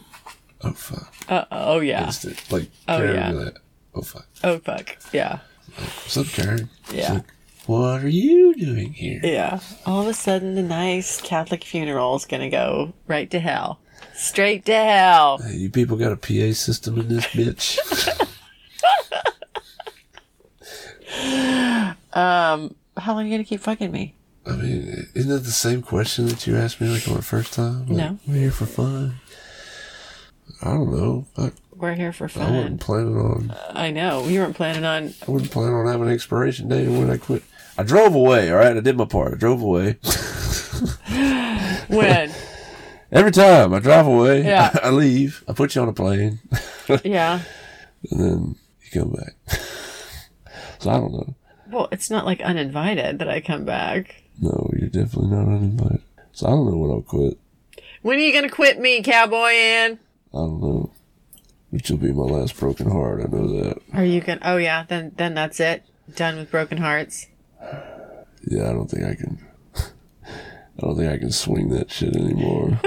"Oh fuck!" Uh, oh yeah. Instant. Like Oh, Karen yeah. will be like, "Oh fuck!" Oh fuck. Yeah. What's up, Karen? Yeah. like, what are you doing here? Yeah. All of a sudden, the nice Catholic funeral is gonna go right to hell. Straight to hell. Hey, you people got a PA system in this bitch? [laughs] [laughs] Um, how long are you gonna keep fucking me? I mean, isn't that the same question that you asked me like on the first time? Like, No. We're here for fun. I don't know. I, We're here for fun. I wasn't planning on. I know. You weren't planning on. I wasn't planning on having an expiration date when I quit. I drove away. All right, I did my part. I drove away. When? [laughs] Every time I drive away, Yeah. [laughs] I leave. I put you on a plane, [laughs] yeah. and then you come back. so I don't know. Well, it's not like uninvited that I come back. No, you're definitely not uninvited. So I don't know when I'll quit. When are you gonna quit me, Cowboy N? I don't know. Which will be my last broken heart. I know that. Are you gonna? Oh yeah. Then then that's it. Done with broken hearts. Yeah, I don't think I can. [laughs] I don't think I can swing that shit anymore. [laughs]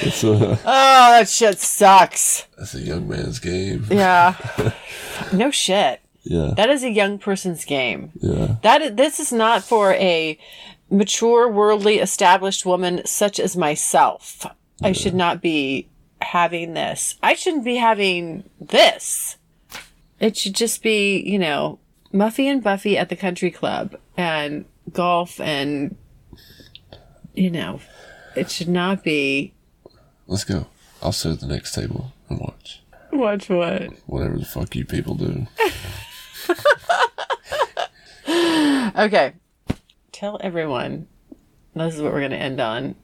it's uh, a [laughs] Oh, that shit sucks. that's a young man's game. Yeah. no shit. Yeah, That is a young person's game. yeah. That is, this is not for a mature, worldly, established woman such as myself. I should not be having this. I shouldn't be having this. It should just be, you know, Muffy and Buffy at the country club and golf and, you know, it should not be. Let's go. I'll sit at the next table and watch Watch what? whatever the fuck you people do. [laughs] [laughs] Okay. Tell everyone. This is what we're going to end on.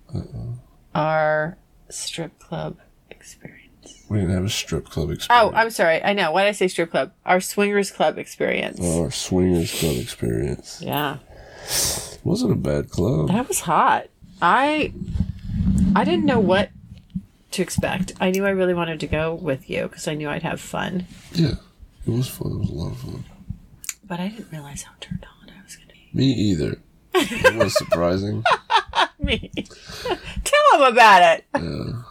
Our strip club experience. We didn't have a strip club oh, experience. Oh. I'm sorry. I know. Why did I say strip club? Our swingers club experience. Oh, Our swingers club experience Yeah. wasn't a bad club. That was hot. I I didn't know what to expect. I knew I really wanted to go with you because I knew I'd have fun. Yeah, it was fun. It was a lot of fun. but I didn't realize how turned on I was going to be. Me either. It was [laughs] surprising. Me. Tell him about it. Yeah.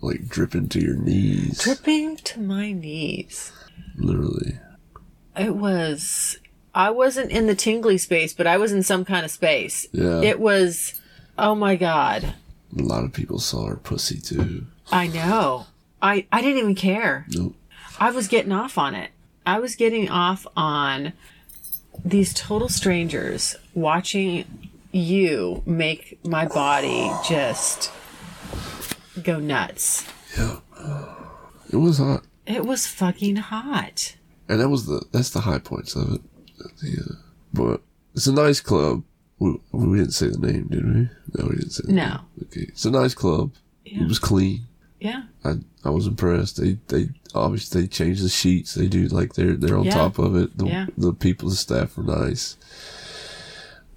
like dripping to your knees. Dripping to my knees. Literally. It was. I wasn't in the tingly space, but I was in some kind of space. Yeah. It was. Oh my god. A lot of people saw her pussy too. I know. I I didn't even care. Nope. I was getting off on it. I was getting off on these total strangers watching you make my body just go nuts. Yeah. It was hot. It was fucking hot. And that was the that's the high points of it. The, uh, but it's a nice club. We, we didn't say the name, did we? No, we didn't say the No. name. Okay. It's a nice club. Yeah. It was clean. Yeah. I I was impressed. They they obviously they changed the sheets. They do like they're they're on Yeah. top of it. The Yeah. the people, the staff were nice.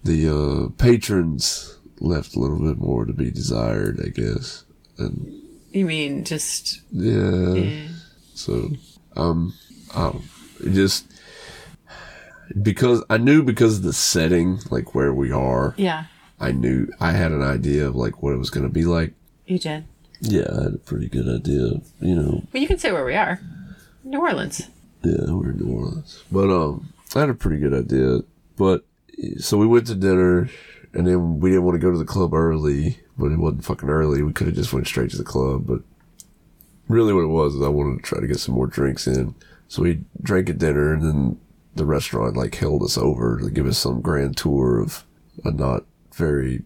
The uh, patrons left a little bit more to be desired, I guess. And You mean just yeah, eh, so um, I don't, it just because I knew because of the setting, like where we are, yeah, I knew I had an idea of like what it was going to be like. you did. Yeah, I had a pretty good idea. You know, Well, you can say where we are. New Orleans. Yeah, we're in New Orleans. But um I had a pretty good idea. But so we went to dinner and then we didn't want to go to the club early, but it wasn't fucking early. We could have just went straight to the club, but really what it was is I wanted to try to get some more drinks in. So we drank at dinner and then the restaurant like held us over to give us some grand tour of a not very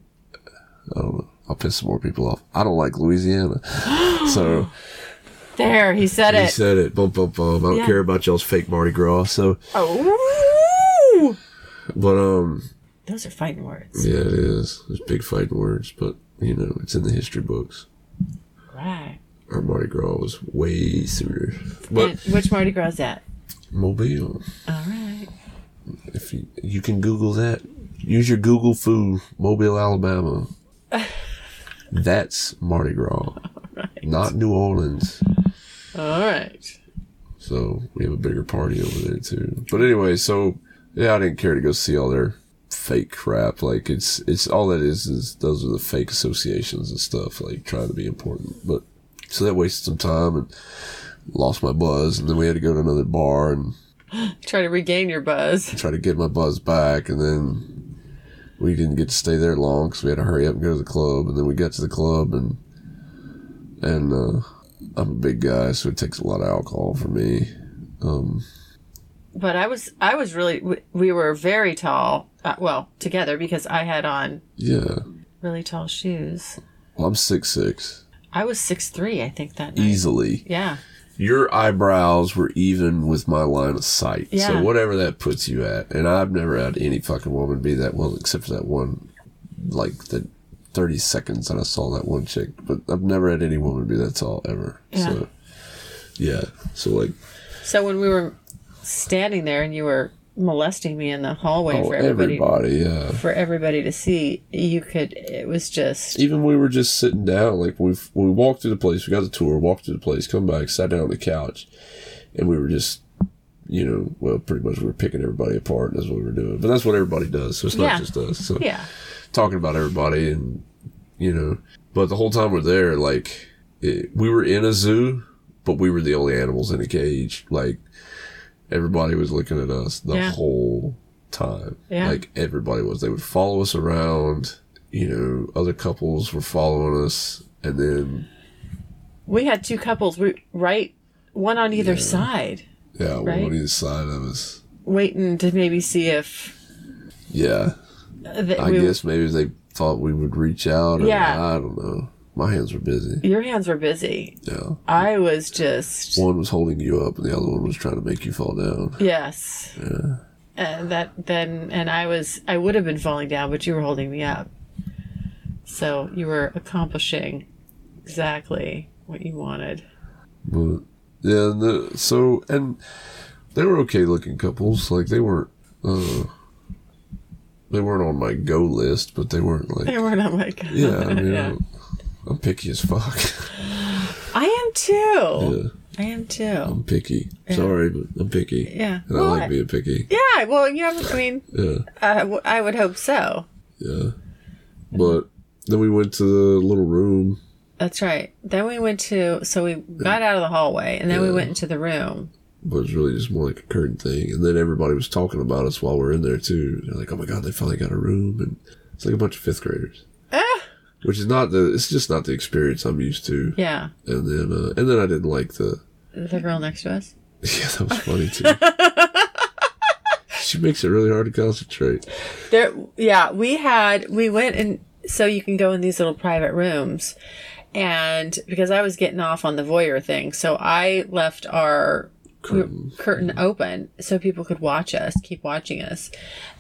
I don't know. I'll piss some more people off. I don't like Louisiana. [gasps] so There, he said he it. He said it. Bum bum bum. I don't Yeah. care about y'all's fake Mardi Gras. So oh, But um, those are fighting words. yeah, it is. There's big fighting words, but you know, it's in the history books. Right. Our Mardi Gras was way sooner. But which Mardi Gras is that? Mobile, All right. if you you can Google that, use your Google foo, Mobile, Alabama. [laughs] That's Mardi Gras, [laughs] not New Orleans. All right. So we have a bigger party over there too. But anyway, so yeah, I didn't care to go see all their fake crap. Like it's it's all that is is those are the fake associations and stuff. Like trying to be important. But so that wasted some time and lost my buzz. And then we had to go to another bar and [gasps] Try to regain your buzz. try to get my buzz back. And then we didn't get to stay there long because we had to hurry up and go to the club. And then we got to the club and and uh, I'm a big guy, so it takes a lot of alcohol for me. Um, But I was, I was really, we, we were very tall. Uh, well, together because I had on yeah. really tall shoes. Well, I'm six six. I was six three, I think that night. Easily. Yeah. Your eyebrows were even with my line of sight. Yeah. So whatever that puts you at. And I've never had any fucking woman be that well except for that one like the thirty seconds that I saw that one chick. But I've never had any woman be that tall ever. Yeah. So yeah. So like So when we were standing there and you were molesting me in the hallway oh, for everybody, everybody, yeah. for everybody to see, you could. It was just Even we were just sitting down, like we we walked through the place, we got the tour, walked through the place, come back, sat down on the couch, and we were just, you know, well, pretty much we were picking everybody apart. That's what we were doing. But that's what everybody does, so it's not Yeah. just us. So yeah. talking about everybody, and you know, but the whole time we're there, like it, we were in a zoo, but we were the only animals in a cage. Like everybody was looking at us the Yeah. whole time. Yeah. Like everybody was. They would follow us around. You know, other couples were following us, and then We had two couples, we, right, one on either side, yeah, one Right. on either side of us. waiting to maybe see if Yeah, I guess maybe they thought we would reach out. Or, Yeah. I don't know. My hands were busy. your hands were busy. Yeah, I was just one was holding you up, and the other one was trying to make you fall down. yes. Yeah. And that then, and I was, I would have been falling down, but you were holding me up. So you were accomplishing exactly what you wanted. But yeah, the, so and they were okay looking couples. Like they weren't, uh, they weren't on my go list, but they weren't like They weren't on my yeah. I [laughs] mean, yeah. I'm, I'm picky as fuck. I am too. yeah, I am too. I'm picky. Sorry, but I'm picky. Yeah. And I like being picky. Yeah, well, you have, I mean, [laughs] Yeah. uh, w- I would hope so. Yeah. But then we went to the little room. That's right. Then we went to, so we got out of the hallway and then we went into the room. But it was really just more like a curtain thing. And then everybody was talking about us while we're in there too. They're like, oh my God, they finally got a room. And it's like a bunch of fifth graders. Ah! Which is not the, it's just not the experience I'm used to. Yeah. And then, uh, and then I didn't like the, The girl next to us. [laughs] yeah, that was funny too. she makes it really hard to concentrate. There, yeah, we had, we went and so you can go in these little private rooms. And because I was getting off on the voyeur thing, so I left our curtain, curtain open so people could watch us, keep watching us.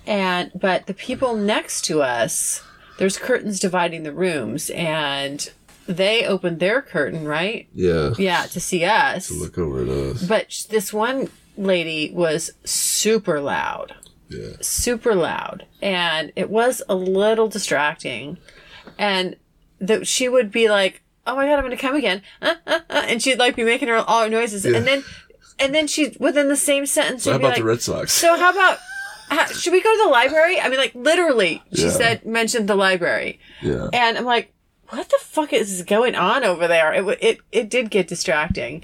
And, but the people next to us, there's curtains dividing the rooms and they opened their curtain, right? Yeah. Yeah, to see us. To look over at us. But this one lady was super loud Yeah. super loud and it was a little distracting and that she would be like oh my god i'm gonna come again uh, uh, uh," and she'd like be making her all her noises and then and then she within the same sentence So how about like, the Red Sox? so how about how, should we go to the library i mean like literally she Yeah. said mentioned the library yeah. and i'm like what the fuck is going on over there it it, it did get distracting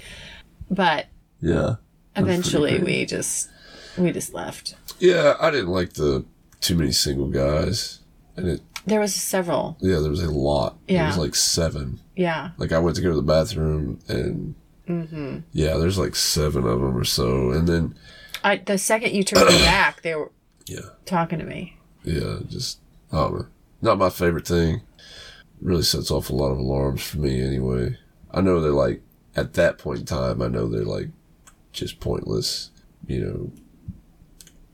but Yeah. eventually we just we just left Yeah, I didn't like the too many single guys. And it, there was several yeah, there was a lot. There Yeah. was like seven. yeah Like I went to go to the bathroom and Mm-hmm. yeah, there's like seven of them or so. And then, I, the second you turned [coughs] back, they were yeah, talking to me. yeah, just, I don't know. Not my favorite thing. Really sets off a lot of alarms for me anyway. I know they're like, at that point in time, I know they're like just pointless, you know,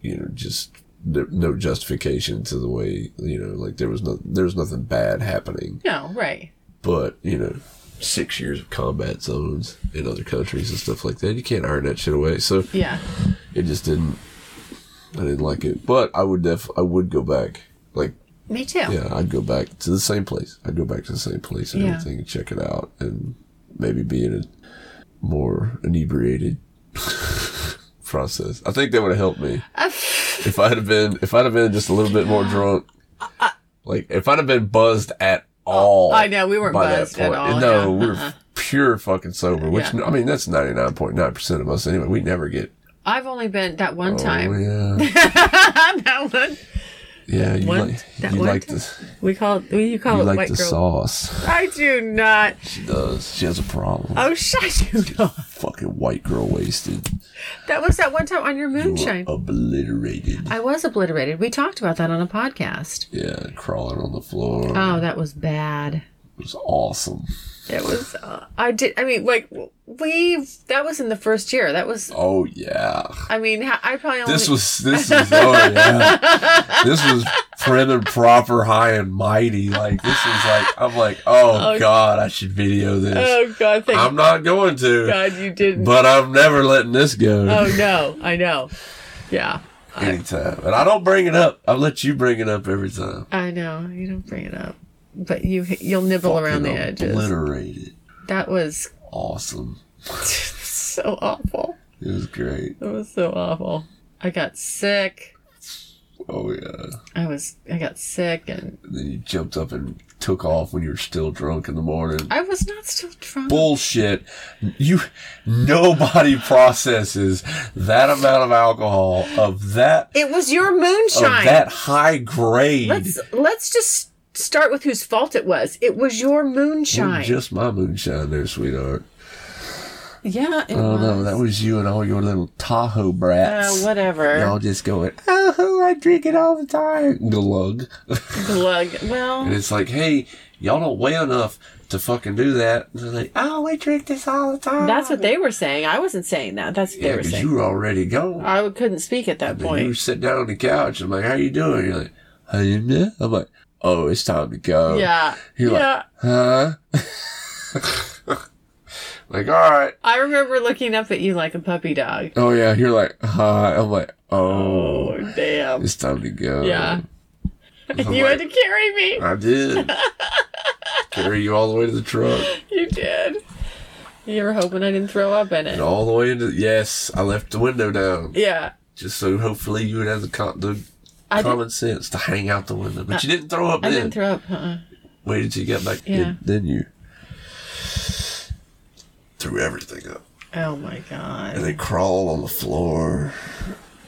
you know, just no justification to the way, you know, like there was no, there was nothing bad happening. No, right. But, you know, six years of combat zones in other countries and stuff like that, you can't iron that shit away. So Yeah. it just didn't, I didn't like it. But I would def, I would go back. Like, Me too. yeah, I'd go back to the same place. I'd go back to the same place and Yeah. everything and check it out and maybe be in a more inebriated [laughs] process. I think that would have helped me. [laughs] if I'd have been, if I'd have been just a little bit more drunk, like if I'd have been buzzed at all. I know, we weren't buzzed at all, No, yeah. we were [laughs] pure fucking sober, which, Yeah. I mean, that's 99.9% of us anyway. We never get, I've only been that one oh, time. yeah. [laughs] that one. Yeah, you One- like, that you one like We call it. You call you it like white the girl. sauce. I do not. She does. She has a problem. Oh, shut you not. Fucking white girl wasted. That was that one time on your You moonshine. obliterated. I was obliterated. We talked about that on a podcast. Yeah, crawling on the floor. Oh, that was bad. It was awesome. It was. Uh, I did. I mean, like we. That was in the first year. That was. Oh yeah. I mean, I probably only. This was this was oh yeah. This was prim and proper, high and mighty. Like this is like I'm like oh, Oh. god, I should video this. Oh God! Thank you. I'm not going to, God you didn't. but I'm never letting this go. oh no! I know. Yeah. Anytime, and I don't bring it up. I let you bring it up every time. I know you don't bring it up, but you you'll nibble around the edges. Obliterated. That was Awesome. [laughs] so awful. It was great. It was so awful. I got sick. Oh yeah. I was I got sick and And then you jumped up and took off when you were still drunk in the morning. I was not still drunk. Bullshit. You nobody [laughs] processes that amount of alcohol of that It was your moonshine. that high grade. let's let's just start with whose fault it was. It was your moonshine. Just my moonshine there, sweetheart. yeah, it Oh was. no, that was you and all your little Tahoe brats. Uh, whatever. Y'all just going, oh, I drink it all the time. Glug. Glug. [laughs] Well, And it's like, hey, y'all don't weigh enough to fucking do that. And they're like, oh, we drink this all the time. that's what they were saying. I wasn't saying that. That's what Yeah, they were because saying. you were already gone. I couldn't speak at that point. you sit down on the couch. I'm like, how you doing? You're like, how you doing? I'm like, oh, it's time to go. Yeah. You're yeah. like, huh? [laughs] like, all right. I remember looking up at you like a puppy dog. Oh, yeah. You're like, huh? I'm like, oh, Oh, damn. it's time to go. Yeah. [laughs] You had to carry me. I did. [laughs] Carry you all the way to the truck. You did. You were hoping I didn't throw up in it. And all the way into yes, I left the window down Yeah. just so hopefully you would have the, con- the I common sense to hang out the window. But uh, you didn't throw up I then. didn't throw up. Uh-uh. Waited till you got back. Yeah. in, then you threw everything up. Oh my god. and they crawl on the floor.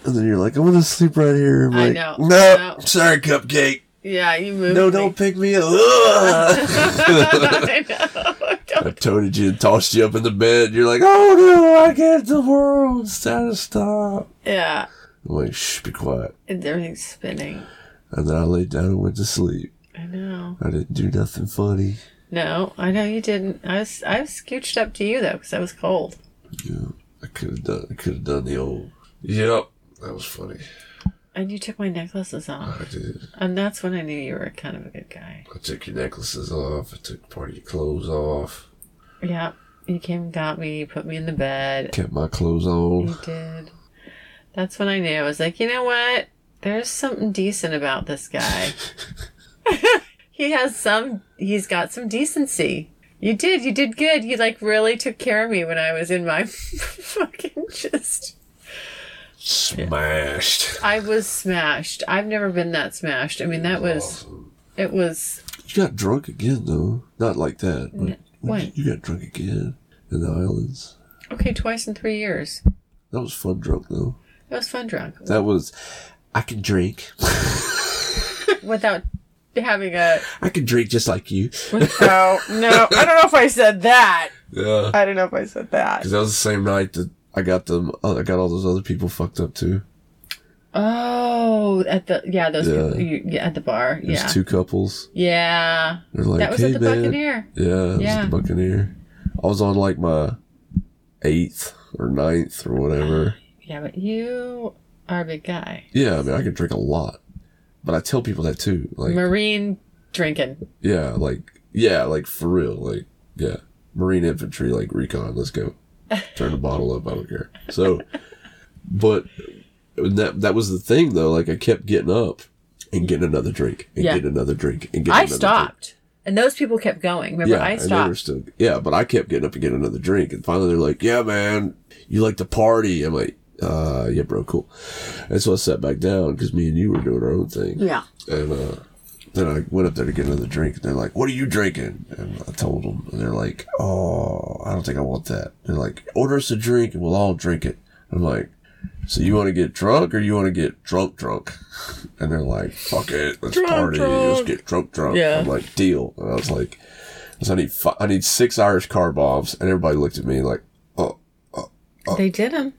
And then you're like, I'm gonna sleep right here. I'm I like, know. No, No. sorry, cupcake. Yeah, you moved. No, me. don't pick me up. [laughs] I know. [laughs] I toted you and tossed you up in the bed. You're like, oh no, I get the world. It's time to stop. Yeah. I'm like, shh, be quiet. And everything's spinning. And then I laid down and went to sleep. I know. I didn't do nothing funny. No, I know you didn't. I was I was scooched up to you though because I was cold. Yeah, I could have done. I could have done the old. Yep, that was funny. And you took my necklaces off. I did. And that's when I knew you were kind of a good guy. I took your necklaces off. I took part of your clothes off. Yeah. You came and got me, you put me in the bed. Kept my clothes on. You did. That's when I knew. I was like, you know what? There's something decent about this guy. [laughs] [laughs] he has some, he's got some decency. You did. You did good. You like really took care of me when I was in my [laughs] fucking just. Smashed. I was smashed. I've never been that smashed. I mean, that was, Awesome. it was, You got drunk again though. Not like that. But N- when? You got drunk again in the islands. okay, twice in three years. That was fun drunk though. It was fun drunk. That was. I can drink. [laughs] Without having a. I can drink just like you. No, [laughs] no. I don't know if I said that. Yeah. I don't know if I said that. Because that was the same night that I got them. uh, I got all those other people fucked up too. Oh, at the yeah, those Yeah. people, you, yeah, at the bar, There's yeah, two couples. yeah. They're like, that was hey at the man. Buccaneer. Yeah, it was Yeah. the Buccaneer. I was on like my eighth or ninth or whatever. Yeah, but you are a big guy. Yeah, I mean, I can drink a lot, but I tell people that too. Like, Marine drinking. yeah, like, yeah, like for real, like, yeah, Marine infantry, like recon. Let's go. [laughs] Turn the bottle up. I don't care. So, but that that was the thing though. Like, I kept getting up and getting another drink and Yeah. getting another drink and getting I another drink. Stopped, and those people kept going. Remember, I they were stopped. still, yeah, but I kept getting up and getting another drink, and finally they're like, "Yeah, man, you like to party?" I'm like, "Uh, yeah, bro, cool." And so I sat back down because me and you were doing our own thing, Yeah. and uh, then I went up there to get another drink, and they're like, "What are you drinking?" And I told them, and they're like, "Oh, I don't think I want that." They're like, "Order us a drink, and we'll all drink it." I'm like. So you want to get drunk or you want to get drunk drunk? [laughs] And they're like, fuck it, let's Drunk, party, let's get drunk drunk. Yeah. I'm like, deal. And I was like, so I need fi- I need six Irish car bombs, and everybody looked at me like, oh, They did them.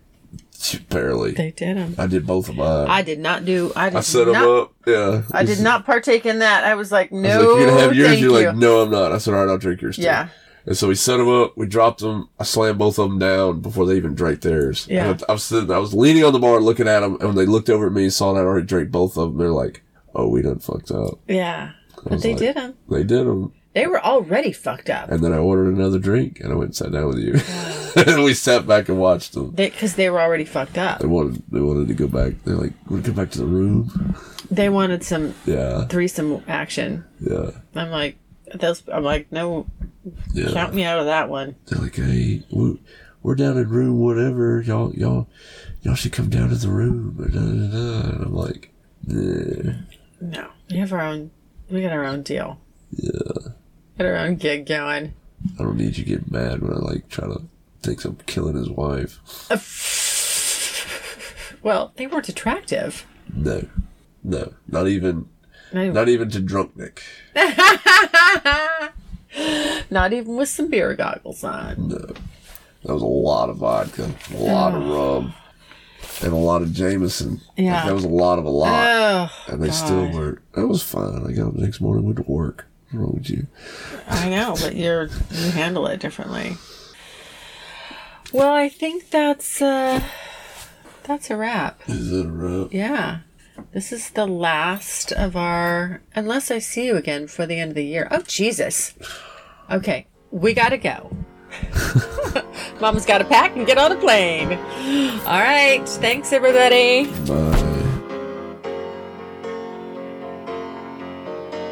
Barely. They did them. I did both of mine. I, I did not do. I did I set them not. up. Yeah. I did not partake in that. I was like, I was no, like, you're gonna have yours. thank You're you. like, no, I'm not. I said, all right, I'll drink yours. Too. Yeah. And so we set them up. We dropped them. I slammed both of them down before they even drank theirs. Yeah. And I, I was sitting, I was leaning on the bar looking at them, and when they looked over at me and saw that I already drank both of them, they're like, "Oh, we done fucked up." yeah, but they like- did them. They did them. They were already fucked up. And then I ordered another drink, and I went and sat down with you. [laughs] and we sat back and watched them. Because they, were already fucked up. They wanted they wanted to go back. They're like, "Want to go back to the room?" They wanted some Yeah, threesome action. yeah, I'm like, those. I'm like, no, yeah. count me out of that one. They're like, "Hey, we're, we're down in room whatever. Y'all, y'all, y'all should come down to the room." [laughs] And I'm like, "Nah, No, we have our own. We got our own deal. yeah. Got our own gig going. I don't need you to get mad when I like try to think I'm killing his wife." [laughs] Well, they weren't attractive. No, no, not even, Not even, not even to drunk Nick. [laughs] not even with some beer goggles on. No, that was a lot of vodka, a lot of rum, and a lot of Jameson. Yeah. Like, that was a lot of a lot. Oh, And they still God. weren't. That was fine. I got up the next morning, went to work. What's wrong with you? I know, but you're you handle it differently. Well, I think that's uh that's a wrap. Is it a wrap? Yeah. This is the last of our unless I see you again before the end of the year. Oh Jesus. Okay, we gotta go. [laughs] Mama's gotta pack and get on a plane. All right. Thanks everybody. Bye.